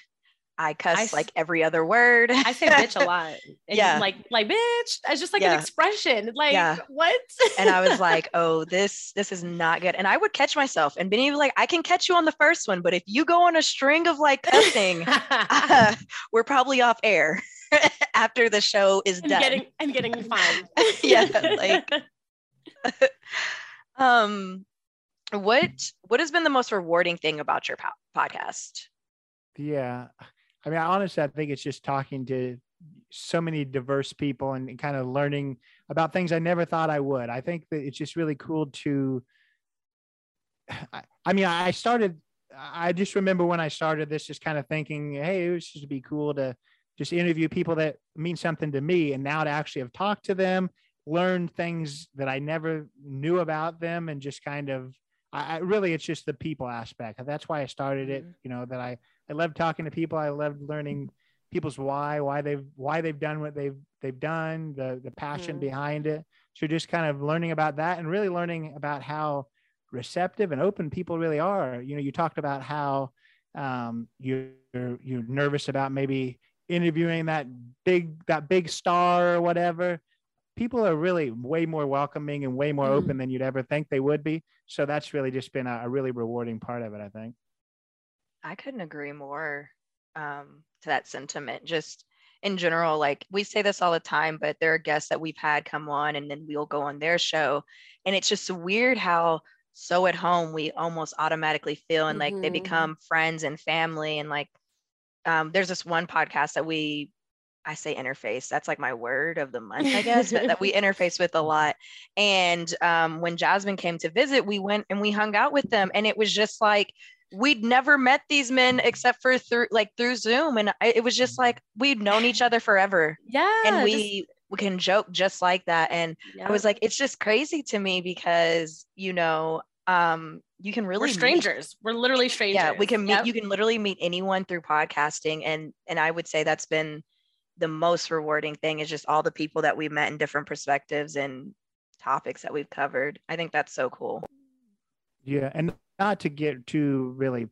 I cuss s- like every other word. i say bitch a [laughs] lot and Yeah. like like bitch it's just like Yeah. an expression like Yeah. what and I was like, [laughs] oh, this this is not good. And I would catch myself and Benny would be like, I can catch you on the first one, but if you go on a string of like cussing, uh, [laughs] we're probably off air after the show is and done. getting and getting fined Yeah, like- um what what has been the most rewarding thing about your po- podcast? Yeah. I mean, honestly, I think it's just talking to so many diverse people and kind of learning about things I never thought I would. I think that it's just really cool to. I, I mean, I started. I just remember when I started this, just kind of thinking, "Hey, it would just be cool to just interview people that mean something to me," and now to actually have talked to them, learn things that I never knew about them, and just kind of. I, really, it's just the people aspect. That's why I started it. Mhm. You know that I I love talking to people. I love learning people's why, why they've why they've done what they've they've done, the the passion Mhm. behind it. So just kind of learning about that and really learning about how receptive and open people really are. You know, you talked about how um, you're you're nervous about maybe interviewing that big that big star or whatever. People are really way more welcoming and way more Mhm. open than you'd ever think they would be. So that's really just been a, a really rewarding part of it, I think. I couldn't agree more um, to that sentiment. Just in general, like we say this all the time, but there are guests that we've had come on and then we'll go on their show. And it's just weird how so at home we almost automatically feel and like they Mhm. become friends and family. And like um, there's this one podcast that we I say interface. That's like my word of the month, I guess, but that we [laughs] interface with a lot. And um, when Jasmine came to visit, we went and we hung out with them, and it was just like we'd never met these men except for through like through Zoom, and I, it was just like we'd known each other forever, Yeah. and just- we we can joke just like that. And yeah. I was like, it's just crazy to me because you know, um, you can really we're meet- strangers. We're literally strangers. yeah we can meet Yep. you can literally meet anyone through podcasting and and i would say that's been the most rewarding thing is just all the people that we've met in different perspectives and topics that we've covered i think that's so cool Yeah, and not to get too really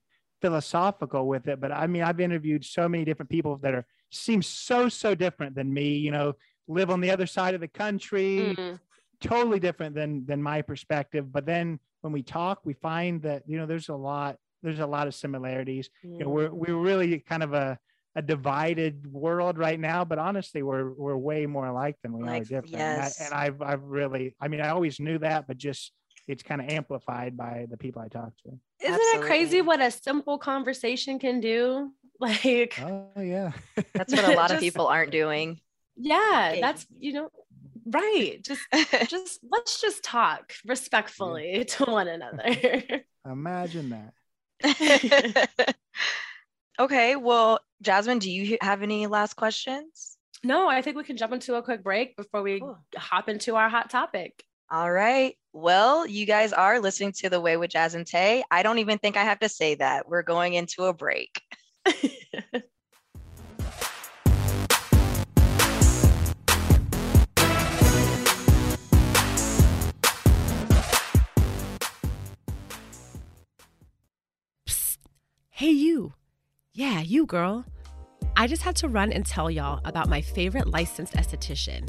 philosophical with it, but I mean, I've interviewed so many different people that are seem so so different than me. You know, live on the other side of the country, Mhm. totally different than than my perspective. But then when we talk, we find that you know there's a lot there's a lot of similarities. You know, we're we're really kind of a a divided world right now, but honestly, we're we're way more alike than we Like, are different. yes. And, I, and I've I've really, I mean, I always knew that, but just it's kind of amplified by the people I talk to. Isn't it crazy what a simple conversation can do? [laughs] Like, Oh yeah, [laughs] that's what a lot of people aren't doing yeah, that's you know, right. Just [laughs] just let's just talk respectfully to one another. imagine that. okay well jasmine do you have any last questions no, I think we can jump into a quick break before we Cool. hop into our hot topic. All right. Well, you guys are listening to The Way with Jazz and Tay. I don't even think I have to say that. We're going into a break. [laughs] Psst. Hey, you. Yeah, you, girl. I just had to run and tell y'all about my favorite licensed esthetician,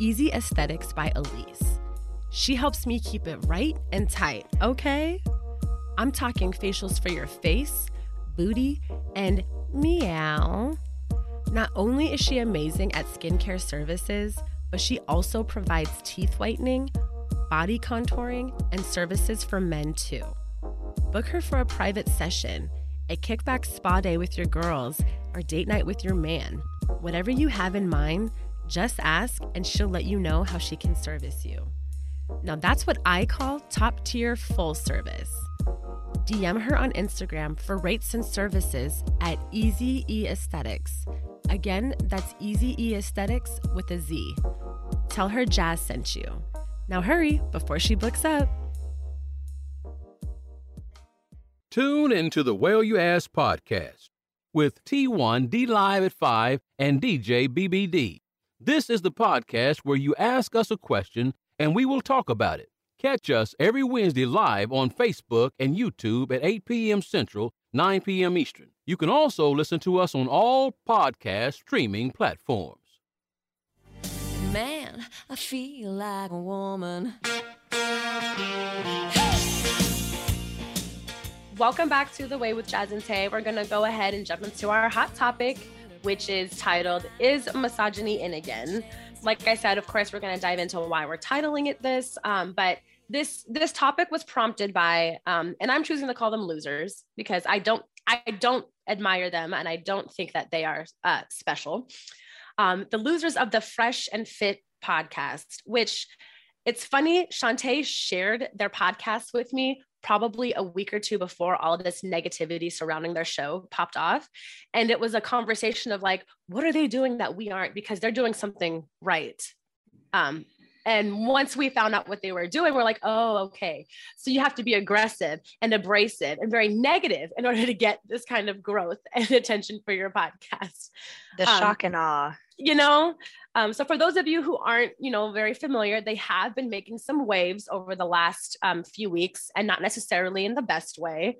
Easy Aesthetics by Elise. She helps me keep it right and tight, okay? I'm talking facials for your face, booty, and meow. Not only is she amazing at skincare services, but she also provides teeth whitening, body contouring, and services for men too. Book her for a private session, a kickback spa day with your girls, or date night with your man. Whatever you have in mind, just ask and she'll let you know how she can service you. Now, that's what I call top tier full service. DM her on Instagram for rates and services at Easy E Aesthetics. Again, that's Easy E Aesthetics with a Z. Tell her Jazz sent you. Now hurry before she books up. Tune into the Well You Ask podcast with T1 D Live at 5 and DJ BBD. This is the podcast where you ask us a question and we will talk about it. Catch us every Wednesday live on Facebook and YouTube at 8 p.m. Central, 9 p.m. Eastern. You can also listen to us on all podcast streaming platforms. Man, I feel like a woman. Welcome back to The Way with Jazz and Tay. We're going to go ahead and jump into our hot topic, which is titled Is Misogyny in Again? Like I said, of course, we're going to dive into why we're titling it this. Um, but this this topic was prompted by, um, and I'm choosing to call them losers because I don't I don't admire them and I don't think that they are uh, special. Um, the losers of the Fresh and Fit podcast, which it's funny, Shantae shared their podcast with me probably a week or two before all this negativity surrounding their show popped off. And it was a conversation of like, what are they doing that we aren't? Because they're doing something right. Um, And once we found out what they were doing, we're like, oh, okay. So you have to be aggressive and abrasive and very negative in order to get this kind of growth and [laughs] attention for your podcast. The Um, shock and awe. You know? Um, so for those of you who aren't you know very familiar they have been making some waves over the last um, few weeks and not necessarily in the best way.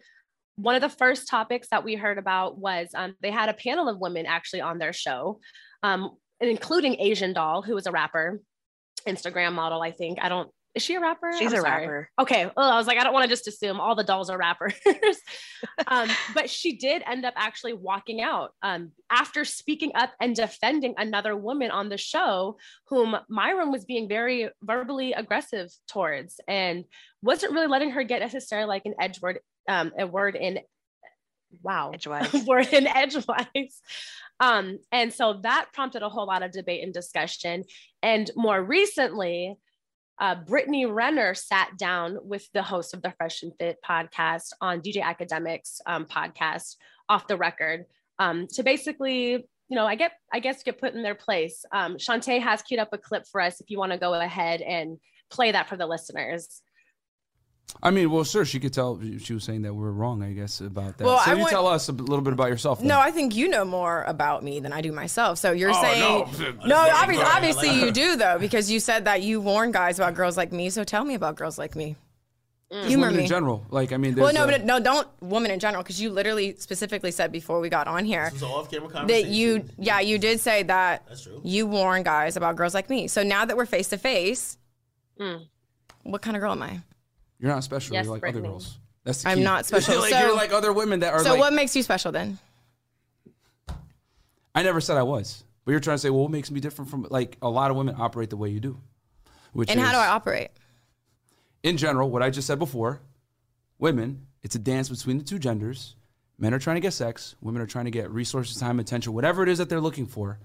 One of the first topics that we heard about was um, they had a panel of women actually on their show um, including asian doll who is a rapper instagram model i think. I don't is she a rapper She's I'm a sorry. rapper. okay Well, i was like i don't want to just assume all the dolls are rappers [laughs] um, but she did end up actually walking out um, after speaking up and defending another woman on the show whom myron was being very verbally aggressive towards and wasn't really letting her get necessarily like an edge word um, a word in wow Edgewise. [laughs] word in edgewise um, and so that prompted a whole lot of debate and discussion and more recently uh, Brittany Renner sat down with the host of the Fresh and Fit podcast on DJ Akademiks um, podcast off the record um, to basically, you know, I get, I guess, get put in their place. Um, Shantae has queued up a clip for us if you want to go ahead and play that for the listeners. I mean, well, sure, she could tell. She was saying that we're wrong, I guess, about that. Well, so I you want- tell us a little bit about yourself. then. No, I think you know more about me than I do myself. So you're Oh, saying [laughs] no. no, obviously, obviously you do [laughs] though, because you said that you warn guys about girls like me. So tell me about girls like me. Just Humor women me. in general. Like, I mean, Well, no, a- but no, don't women in general, because you literally specifically said before we got on here This is an off-camera that you, yeah, you did say that That's true. you warn guys about girls like me. So now that we're face to face, Mm. what kind of girl am I? You're not special. Yes, you're like Brittany. other girls. That's the I'm not [laughs] special. like, So- you're like other women that are So like. what makes you special then? I never said I was, but you're trying to say, well, what makes me different from like a lot of women operate the way you do, which And is, how do I operate? in general, what I just said before, women, it's a dance between the two genders. Men are trying to get sex, women are trying to get resources, time, attention, whatever it is that they're looking for.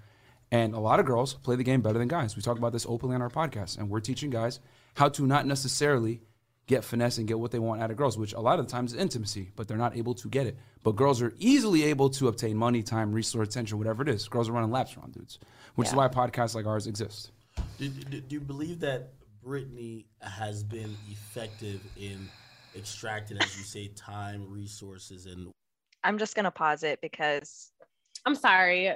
And a lot of girls play the game better than guys. We talk about this openly on our podcast, and we're teaching guys how to not necessarily get finesse and get what they want out of girls, which a lot of the times is intimacy, but they're not able to get it. But girls are easily able to obtain money, time, resource, attention, whatever it is. Girls are running laps around dudes, which is why podcasts like ours exist. Do, do, do you believe that Brittany has been effective in extracting, as you say, time, resources, and I'm just gonna pause it because I'm sorry.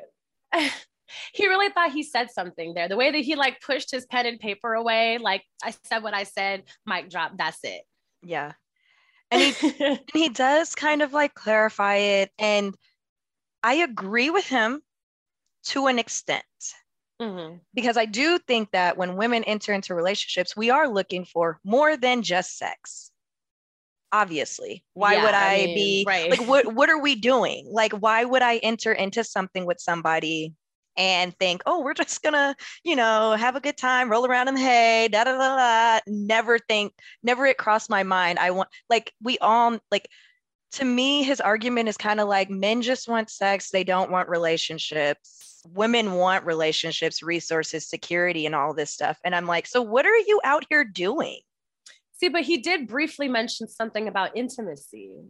[laughs] he really thought he said something there. The way that he like pushed his pen and paper away, like I said what I said, mic drop, that's it. yeah. And he [laughs] and he does kind of like clarify it and I agree with him to an extent Mhm. because I do think that when women enter into relationships, we are looking for more than just sex. Obviously, why Yeah, would I I, mean, be right. like what what are we doing? Like why would I enter into something with somebody and think, "Oh, we're just to, you know, have a good time, roll around in the hay, da da da da." Never think, never it crossed my mind. I want like we all like to me his argument is kind of like men just want sex, they don't want relationships women want relationships, resources, security, and all this stuff. And I'm like, so what are you out here doing? See, but he did briefly mention something about intimacy.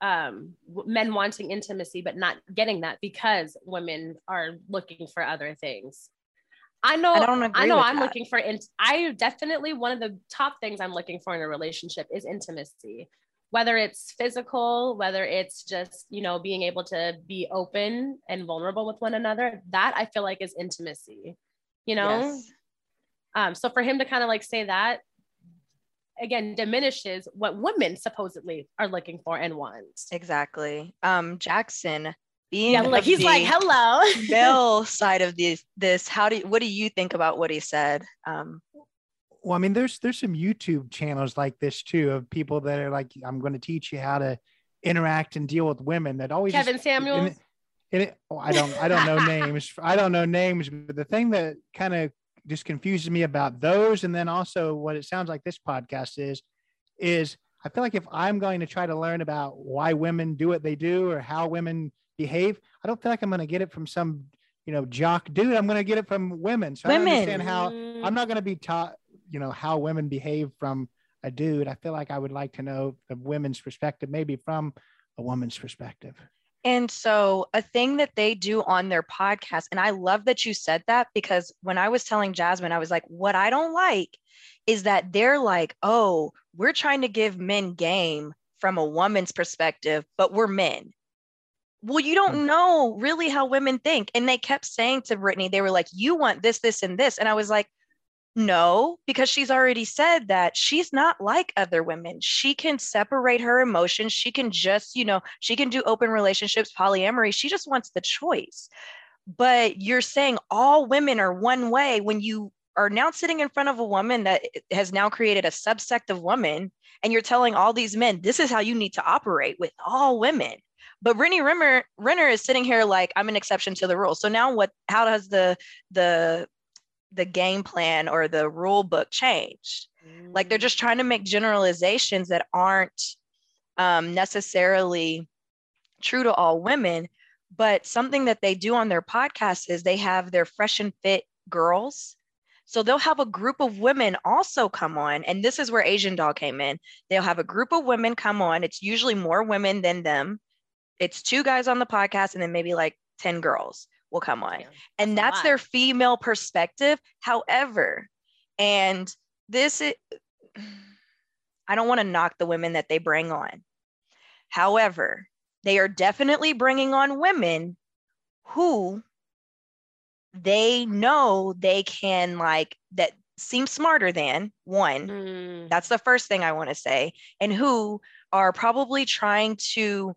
Um, men wanting intimacy, but not getting that because women are looking for other things. I know. I I know. I'm that. looking for. Int- I definitely one of the top things I'm looking for in a relationship is intimacy. Whether it's physical, whether it's just you know being able to be open and vulnerable with one another, that I feel like is intimacy. You know. Yes. Um, so for him to kind of like say that again diminishes what women supposedly are looking for and want. Exactly. Um, Jackson being Yeah, like he's like, hello. [laughs] male side of this this, how do you, what do you think about what he said? Um, Well, I mean, there's there's some YouTube channels like this too of people that are like, I'm going to teach you how to interact and deal with women that always just- Kevin Samuels. and it- and it- oh, I don't I don't know [laughs] names. I don't know names, but the thing that kind of just confuses me about those, and then also what it sounds like this podcast is, is I feel like if I'm going to try to learn about why women do what they do or how women behave, I don't feel like I'm going to get it from some you know jock dude. I'm going to get it from women. So I don't understand how I'm not going to be taught, you know, how women behave from a dude. I feel like I would like to know the women's perspective, maybe from a woman's perspective. And so, a thing that they do on their podcast, and I love that you said that because when I was telling Jasmine, I was like, what I don't like is that they're like, oh, we're trying to give men game from a woman's perspective, but we're men. Well, you don't mm. know really how women think. And they kept saying to Brittany, they were like, you want this, this, and this. And I was like, no, because she's already said that she's not like other women. She can separate her emotions. She can just, you know, she can do open relationships, polyamory. She just wants the choice. But you're saying all women are one way when you are now sitting in front of a woman that has now created a subsect of women, and you're telling all these men, this is how you need to operate with all women. But Brittany Renner, Renner is sitting here like I'm an exception to the rule. So now what? How does the the the game plan or the rule book changed. Mm. Like they're just trying to make generalizations that aren't um, necessarily true to all women. But something that they do on their podcast is they have their fresh and fit girls. So they'll have a group of women also come on. And this is where Asian Doll came in. They'll have a group of women come on. It's usually more women than them. It's two guys on the podcast and then maybe like 10 girls will come on. Yeah, and that's, their female perspective. However, and this is, I don't want to knock the women that they bring on. However, they are definitely bringing on women who they know they can like that seem smarter than one. Mm. That's the first thing I want to say. And who are probably trying to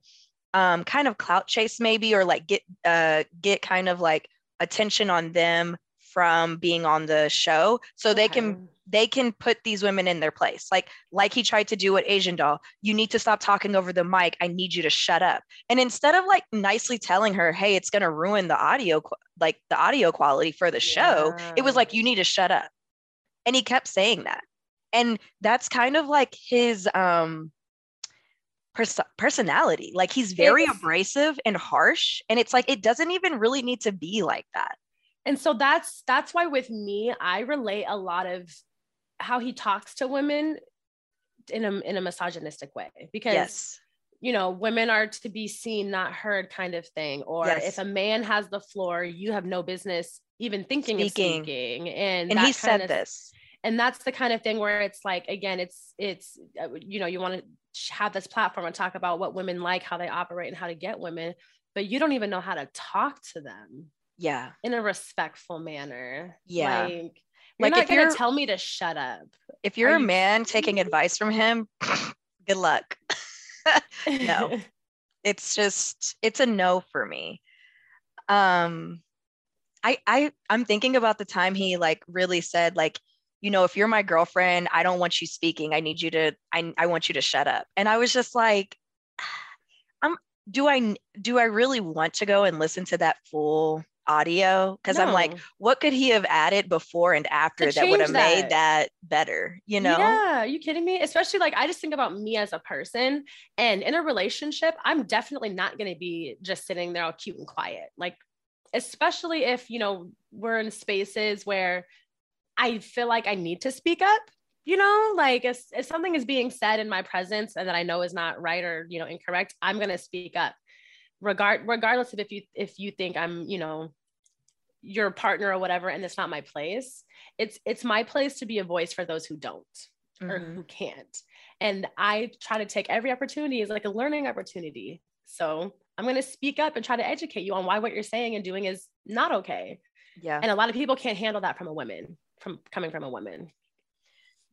um, kind of clout chase maybe or like get uh, get kind of like attention on them from being on the show so okay. they can they can put these women in their place. Like like he tried to do with asian doll you need to stop talking over the mic. I need you to shut up. And instead of like nicely telling her hey it's going to ruin the audio like the audio quality for the yeah. show it was like you need to shut up. And he kept saying that. And that's kind of like his um pers- personality. Like he's very it's, abrasive and harsh. And it's like, it doesn't even really need to be like that. And so that's that's why with me, I relate a lot of how he talks to women in a in a misogynistic way. Because yes you know, women are to be seen, not heard kind of thing. Or yes. if a man has the floor, you have no business even thinking speaking. of speaking. And, and he said of, this. And that's the kind of thing where it's like, again, it's, it's, uh, you know, you want to have this platform and talk about what women like, how they operate, and how to get women, but you don't even know how to talk to them. Yeah. In a respectful manner. Yeah. Like, if you're like not if gonna tell me to shut up. If you're Are a man taking advice from him, [laughs] good luck. [laughs] no. [laughs] it's just it's a no for me. Um I I I'm thinking about the time he like really said like you know, if you're my girlfriend, I don't want you speaking. I need you to, I, I want you to shut up. And I was just like, [sighs] I'm, do I, do I really want to go and listen to that full audio? Cause no. I'm like, what could he have added before and after that would have made that better? You know? Yeah. Are you kidding me? Especially like, I just think about me as a person and in a relationship, I'm definitely not going to be just sitting there all cute and quiet. Like, especially if, you know, we're in spaces where I feel like I need to speak up. You know, like if, if something is being said in my presence and that I know is not right or you know incorrect, I'm gonna speak up, regard regardless of if you if you think I'm you know your partner or whatever and it's not my place. It's it's my place to be a voice for those who don't mm-hmm. or who can't. And I try to take every opportunity as like a learning opportunity. So I'm going to speak up and try to educate you on why what you're saying and doing is not okay. Yeah. And a lot of people can't handle that from a woman from coming from a woman.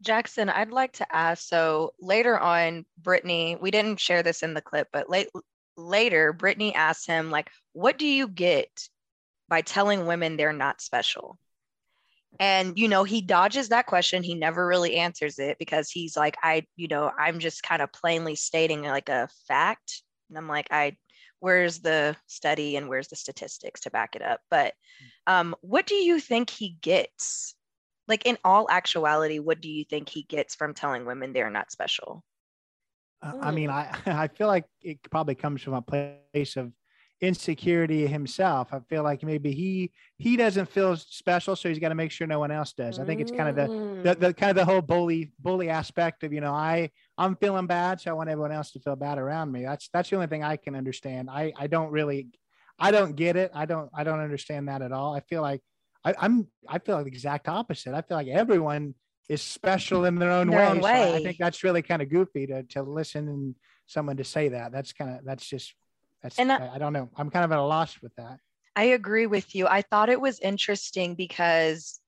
Jackson, I'd like to ask. So later on, Brittany, we didn't share this in the clip, but late later, Brittany asked him, like, what do you get by telling women they're not special? And you know, he dodges that question. He never really answers it because he's like, I, you know, I'm just kind of plainly stating like a fact. And I'm like, I where's the study and where's the statistics to back it up? But um, what do you think he gets like in all actuality what do you think he gets from telling women they're not special uh, i mean i [laughs] i feel like it probably comes from a place of insecurity himself. I feel like maybe he he doesn't feel special, so he's got to make sure no one else does. I think it's kind of the, the the kind of the whole bully bully aspect of you know I I'm feeling bad, so I want everyone else to feel bad around me. That's that's the only thing I can understand. I I don't really I don't get it. I don't I don't understand that at all. I feel like I, I'm I feel like the exact opposite. I feel like everyone is special in their own Their way. own So I- think that's really kind of goofy to to listen and someone to say that. That's kind of that's just that's And I- I, I don't know. I'm kind of at a loss with that. I agree with you. I thought it was interesting because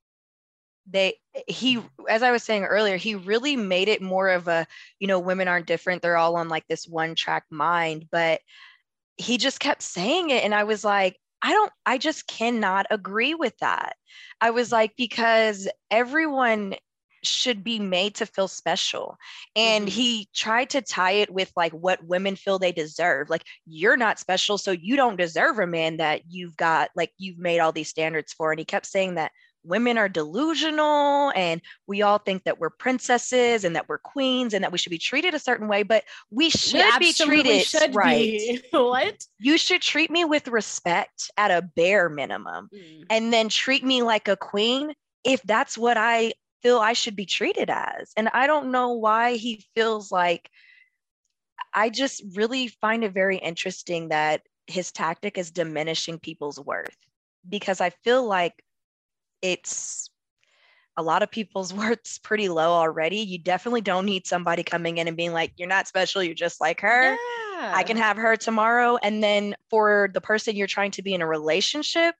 they he as I was saying earlier, he really made it more of a, you know, women aren't different. They're all on like this one track mind, but he just kept saying it and I was like, I don't I just cannot agree with that. I was mm. like because everyone should be made to feel special. And mm-hmm. he tried to tie it with like what women feel they deserve. Like you're not special, so you don't deserve a man that you've got, like you've made all these standards for. And he kept saying that women are delusional and we all think that we're princesses and that we're queens and that we should be treated a certain way, but we should be treated should right. be. [laughs] what? You should treat me with respect at a bare minimum Mm. and then treat me like a queen if that's what I feel I should be treated as. And I don't know why he feels like I just really find it very interesting that his tactic is diminishing people's worth because I feel like it's a lot of people's [laughs] worth's pretty low already. You definitely don't need somebody coming in and being like, you're not special, you're just like her. I can have her tomorrow. And then for the person you're trying to be in a relationship,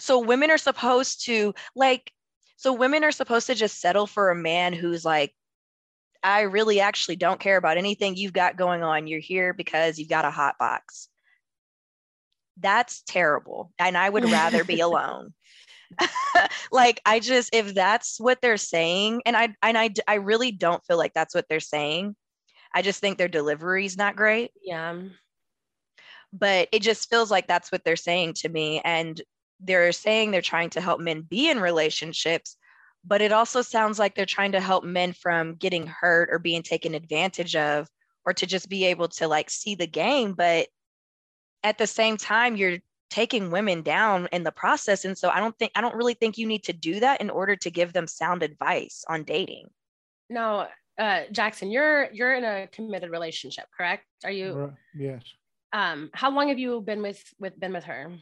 so women are supposed to like, so women are supposed to just settle for a man who's like, I really actually don't care about anything you've got going on. You're here because you've got a hot box. That's terrible. And I would rather be [laughs] alone. [laughs] like I just if that's what they're saying and I and I I really don't feel like that's what they're saying. I just think their delivery is not great Yeah. but it just feels like that's what they're saying to me and they're saying they're trying to help men be in relationships but it also sounds like they're trying to help men from getting hurt or being taken advantage of or to just be able to like see the game but at the same time you're taking women down in the process and so i don't think i don't really think you need to do that in order to give them sound advice on dating No, uh, Jackson, you're you're in a committed relationship, correct? Are you? Right. Yes. Um, how long have you been with with been with her?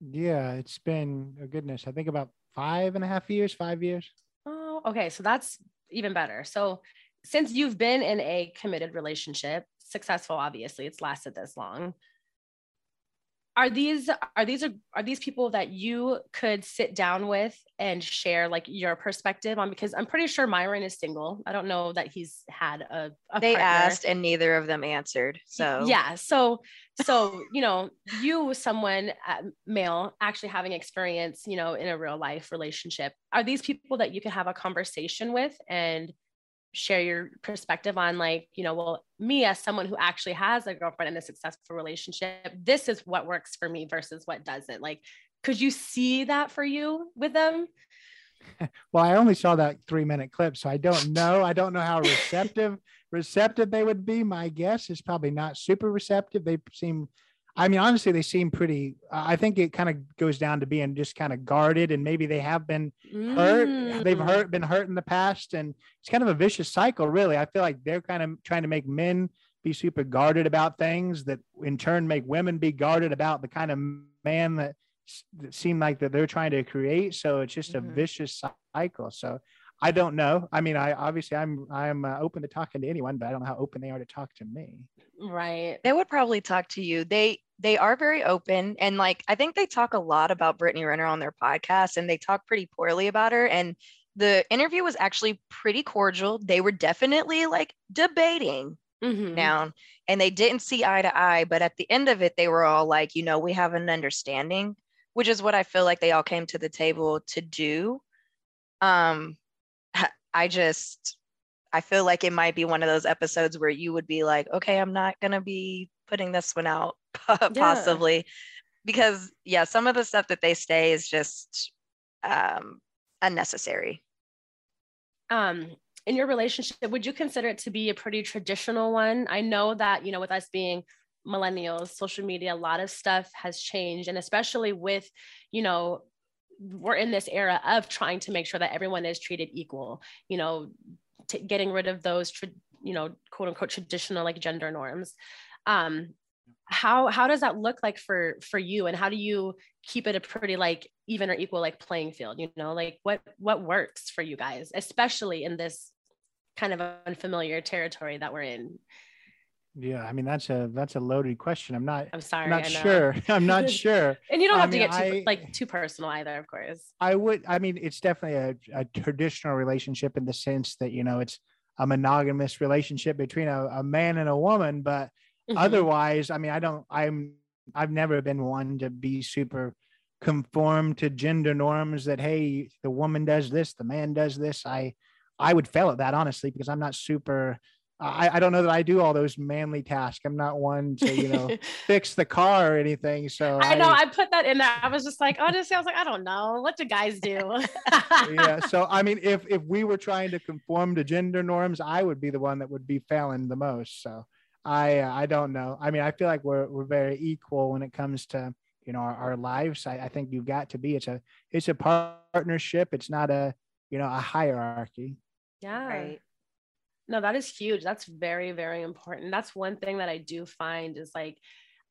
Yeah, it's been oh goodness. I think about five and a half years, five years. Oh, okay. So that's even better. So since you've been in a committed relationship, successful, obviously, it's lasted this long. Are these are these are these people that you could sit down with and share like your perspective on? Because I'm pretty sure Myron is single. I don't know that he's had a, a they partner. asked and neither of them answered so yeah so so you know you someone uh, male actually having experience you know in a real life relationship are these people that you could have a conversation with and share your perspective on like you know well me as someone who actually has a girlfriend in a successful relationship this is what works for me versus what doesn't like could you see that for you with them [laughs] Well, I only saw that three minute clip, so I don't know. I don't know how receptive [laughs] receptive they would be. My guess is probably not super receptive. They seem, I mean, honestly, they seem pretty. I think it kind of goes down to being just kind of guarded, and maybe they have been hurt. They've Mm. hurt, been hurt in the past, and it's kind of a vicious cycle. Really, I feel like they're kind of trying to make men be super guarded about things that, in turn, make women be guarded about the kind of man that that seem like that they're trying to create. So it's just Mhm. a vicious cycle. So I don't know. I mean, I obviously I'm I'm uh, open to talking to anyone, but I don't know how open they are to talk to me. right they would probably talk to you they they are very open and like i think they talk a lot about brittany renner on their podcast and they talk pretty poorly about her and the interview was actually pretty cordial they were definitely like debating Mhm. down and they didn't see eye to eye but at the end of it they were all like you know we have an understanding which is what i feel like they all came to the table to do um i just i feel like it might be one of those episodes where you would be like okay i'm not going to be putting this one out [laughs] possibly. Because yeah some of the stuff that they say is just um unnecessary. Um in your relationship would you consider it to be a pretty traditional one? I know that you know with us being millennials, social media, a lot of stuff has changed. And especially with, you know, we're in this era of trying to make sure that everyone is treated equal, you know, t- getting rid of those, tra- you know, quote unquote traditional like gender norms. Um, how how does that look like for for you? And how do you keep it a pretty like even or equal like playing field you know? Like what what works for you guys especially in this kind of unfamiliar territory that we're in Yeah, I mean that's a that's a loaded question. I'm not. i'm sorry I'm not sure. [laughs] I'm not [laughs] sure. and you don't I have to mean, get too I- like too personal either of course I would. I mean, it's definitely a, a traditional relationship in the sense that you know it's a monogamous relationship between a, a man and a woman. But Mhm. otherwise, I mean, I don't. I'm. I've never been one to be super conform to gender norms. That hey, the woman does this, the man does this. I. I would fail at that honestly because I'm not super. I, I don't know that I do all those manly tasks. I'm not one to you know [laughs] fix the car or anything. So I know I put that in there. I was just like, honestly, I was like, I don't know. What do guys do? yeah [laughs] so i mean if if we were trying to conform to gender norms i would be the one that would be failing the most so i uh, i don't know i mean i feel like we're we're very equal when it comes to you know our, our lives I, I think you've got to be it's a it's a partnership it's not a you know a hierarchy Yeah. Right. No, that is huge. That's very, very important. That's one thing that I do find is like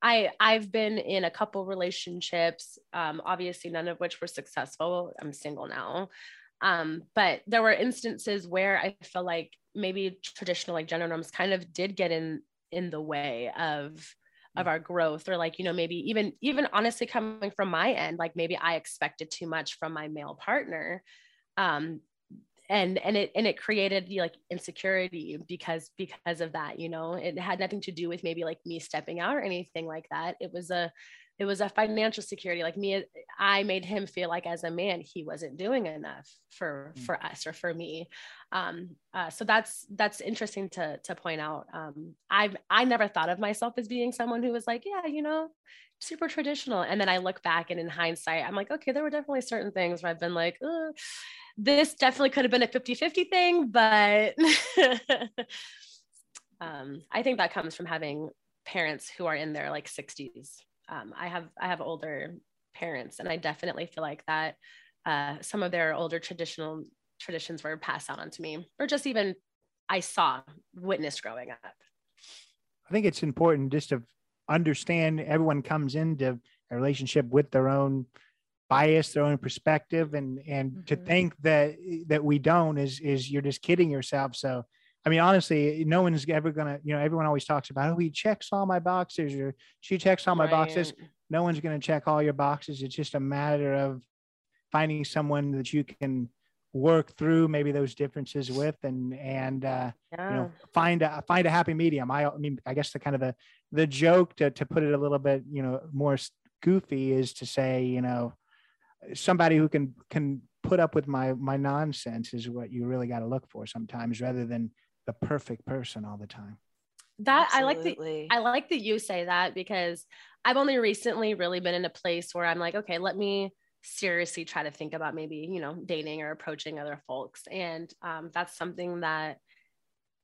I I've been in a couple relationships, um, obviously none of which were successful. I'm single now. Um, but there were instances where I feel like maybe traditional like gender norms kind of did get in in the way of of our growth or like you know maybe even even honestly coming from my end like maybe i expected too much from my male partner um and and it and it created like insecurity because because of that you know? It had nothing to do with maybe like me stepping out or anything like that. It was a it was a financial security like me i made him feel like as a man he wasn't doing enough for Mm. for us or for me. Um uh, so that's that's interesting to to point out. Um i've i never thought of myself as being someone who was like yeah you know super traditional. And then i look back and in hindsight i'm like okay there were definitely certain things where i've been like Ugh this definitely could have been a 50-50 thing but [laughs] um, i think that comes from having parents who are in their like 60s um, i have i have older parents and i definitely feel like that uh, some of their older traditional traditions were passed on to me or just even i saw witnessed growing up I think it's important just to understand everyone comes into a relationship with their own bias, their own perspective, and and to Mhm. think that that we don't is is you're just kidding yourself. So I mean, honestly, no one's ever gonna, you know, everyone always talks about, oh, he checks all my boxes or she checks all my boxes. No one's gonna check all your boxes. It's just a matter of finding someone that you can work through maybe those differences with and and uh yeah you know find a find a happy medium i, I mean i guess the kind of the the joke to, to put it a little bit you know more goofy is to say you know somebody who can can put up with my my nonsense is what you really got to look for sometimes rather than the perfect person all the time that i like the Absolutely. I like that you say that because I've only recently really been in a place where I'm like, okay, let me seriously try to think about maybe, you know, dating or approaching other folks. And um, that's something that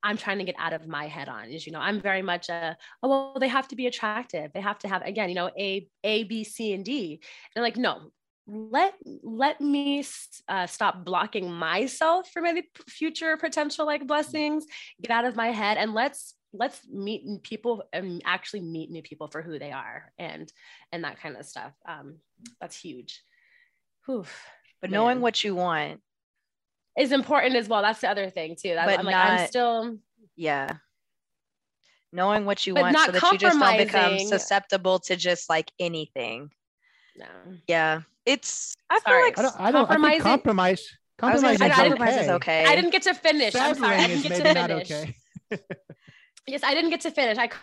I'm trying to get out of my head on is, you know, I'm very much a, oh, well, they have to be attractive. They have to have, again, you know, A, A, B, C, and D. And like, no, let let me uh, stop blocking myself from any future potential like blessings get out of my head and let's let's meet people and actually meet new people for who they are and and that kind of stuff. Um that's huge. Whew, but knowing what you want, is important as well that's the other thing too that But I'm like I'm still yeah. Knowing what you want not so that you just don't become susceptible to just like anything. No Yeah. It's I feel Sorry. like i don't i don't I think compromise I was gonna compromise, say I- I is, didn't- compromise is okay. I didn't get to finish I'm sorry I didn't get to maybe finish okay [laughs] yes, I didn't get to finish. I c-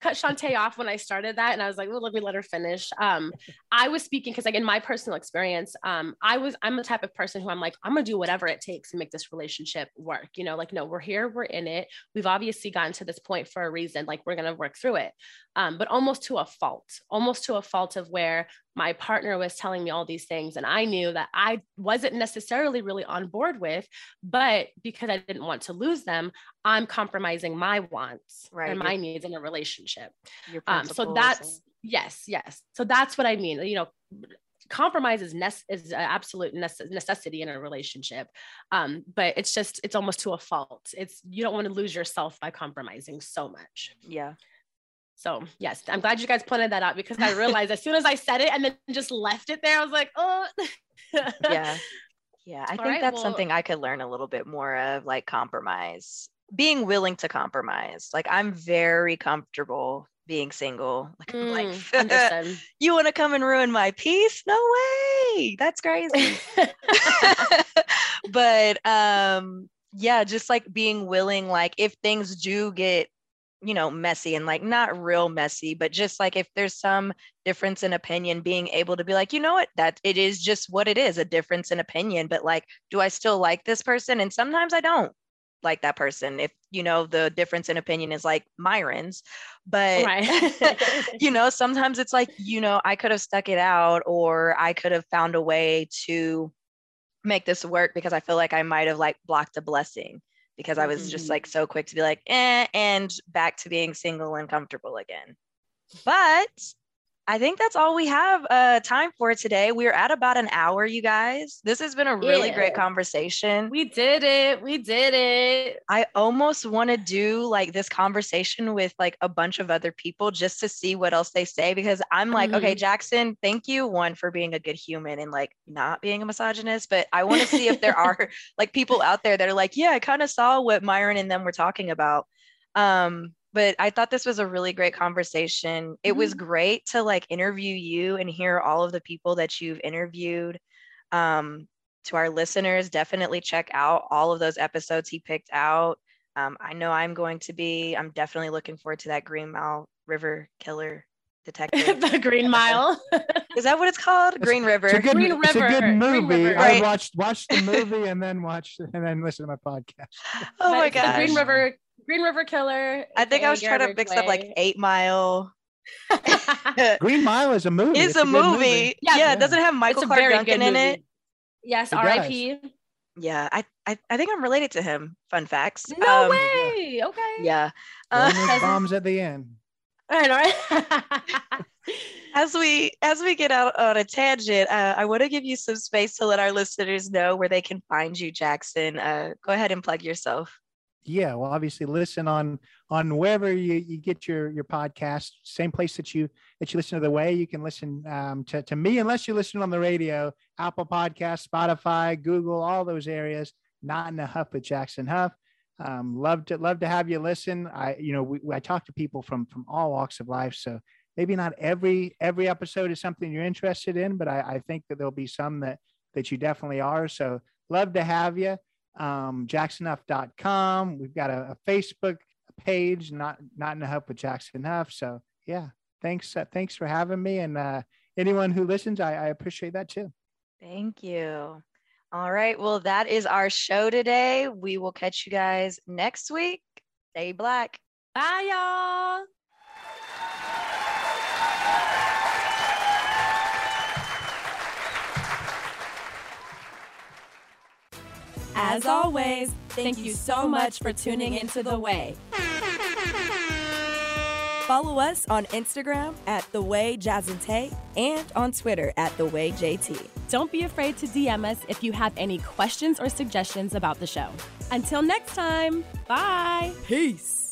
cut Shantae off when I started that, and I was like, "Well, let me let her finish." Um, I was speaking because, like, in my personal experience, um, I was I'm the type of person who I'm like, I'm gonna do whatever it takes to make this relationship work. You know, like, no, we're here, we're in it. We've obviously gotten to this point for a reason. Like, we're gonna work through it. Um, but almost to a fault, almost to a fault of where my partner was telling me all these things, and I knew that I wasn't necessarily really on board with, but because I didn't want to lose them, I'm compromising my wants Right, and my needs in a relationship. Um, so that's and- yes, yes. So that's what I mean. You know, compromise is nec- is an absolute nece- necessity in a relationship. Um, but it's just it's almost to a fault. It's you don't want to lose yourself by compromising so much. yeah. So yes, I'm glad you guys pointed that out because I realized as soon as I said it and then just left it there, I was like, oh, yeah [laughs] yeah i All think right, that's well- something i could learn a little bit more of like compromise being willing to compromise. Like i'm very comfortable being single like i'm like Mm, [laughs] you want to come and ruin my peace? No way! That's crazy. [laughs] [laughs] But um yeah just like being willing like if things do get you know messy and like not real messy but just like if there's some difference in opinion being able to be like you know what? That it is just what it is a difference in opinion but like do i still like this person? And sometimes i don't like that person if you know the difference in opinion is like myron's but Right. [laughs] you know sometimes it's like you know i could have stuck it out or i could have found a way to make this work because i feel like i might have like blocked a blessing because i was just Mhm. like so quick to be like eh, and back to being single and comfortable again but I think that's all we have uh, time for today. We're at about an hour, you guys. This has been a really great conversation. we did it. We did it. I almost want to do like this conversation with like a bunch of other people just to see what else they say because I'm like, okay, Jackson, thank you one for being a good human and like not being a misogynist, but I want to see if there [laughs] are like people out there that are like, yeah, I kind of saw what Myron and them were talking about. Um, but I thought this was a really great conversation. It was great to like interview you and hear all of the people that you've interviewed. Um, to our listeners, definitely check out all of those episodes he picked out. Um, I know I'm going to be, I'm definitely looking forward to that Green Mile River Killer Detective. [laughs] the Green Mile. [laughs] Is that what it's called? Green River. It's a good, Green it's a good movie. River. I Right. watched watched the movie and then watched and then listened to my podcast. [laughs] oh my It's the gosh. Green River. Green River Killer. I think I was trying to Garbage mix up like Eight Mile. [laughs] Green Mile is a movie. Is It's a, good movie. Yeah. Yeah, doesn't have Michael it's Clarke Duncan in it? Yes, It R.I.P. Yeah, I, I I think I'm related to him. Fun facts. No Um, way. Okay. Yeah. Uh, bombs at the end. [laughs] I know. Right? [laughs] as we as we get out on a tangent, uh, I want to give you some space to let our listeners know where they can find you, Jackson. Uh, go ahead and plug yourself. Yeah, well, obviously, listen on on wherever you, you get your your podcast. Same place that you that you listen to the way you can listen um, to to me, unless you listen on the radio, Apple Podcast, Spotify, Google, all those areas. Not in a huff with Jackson Huff. Um, love to love to have you listen. I you know we, I talk to people from from all walks of life, so maybe not every every episode is something you're interested in, but I, I think that there'll be some that that you definitely are. So love to have you um, jacksonhuff.com. We've got a, a Facebook page, not not in the help with Jackson Huff. So yeah, thanks uh, thanks for having me, and uh, anyone who listens, I, I appreciate that too. Thank you. All right. Well, that is our show today. We will catch you guys next week. Stay black. Bye, y'all. As always, thank you so much for tuning into The Way. Follow us on Instagram at The Way Jazz and Tay and on Twitter at The Way JT. Don't be afraid to DM us if you have any questions or suggestions about the show. Until next time, bye. Peace.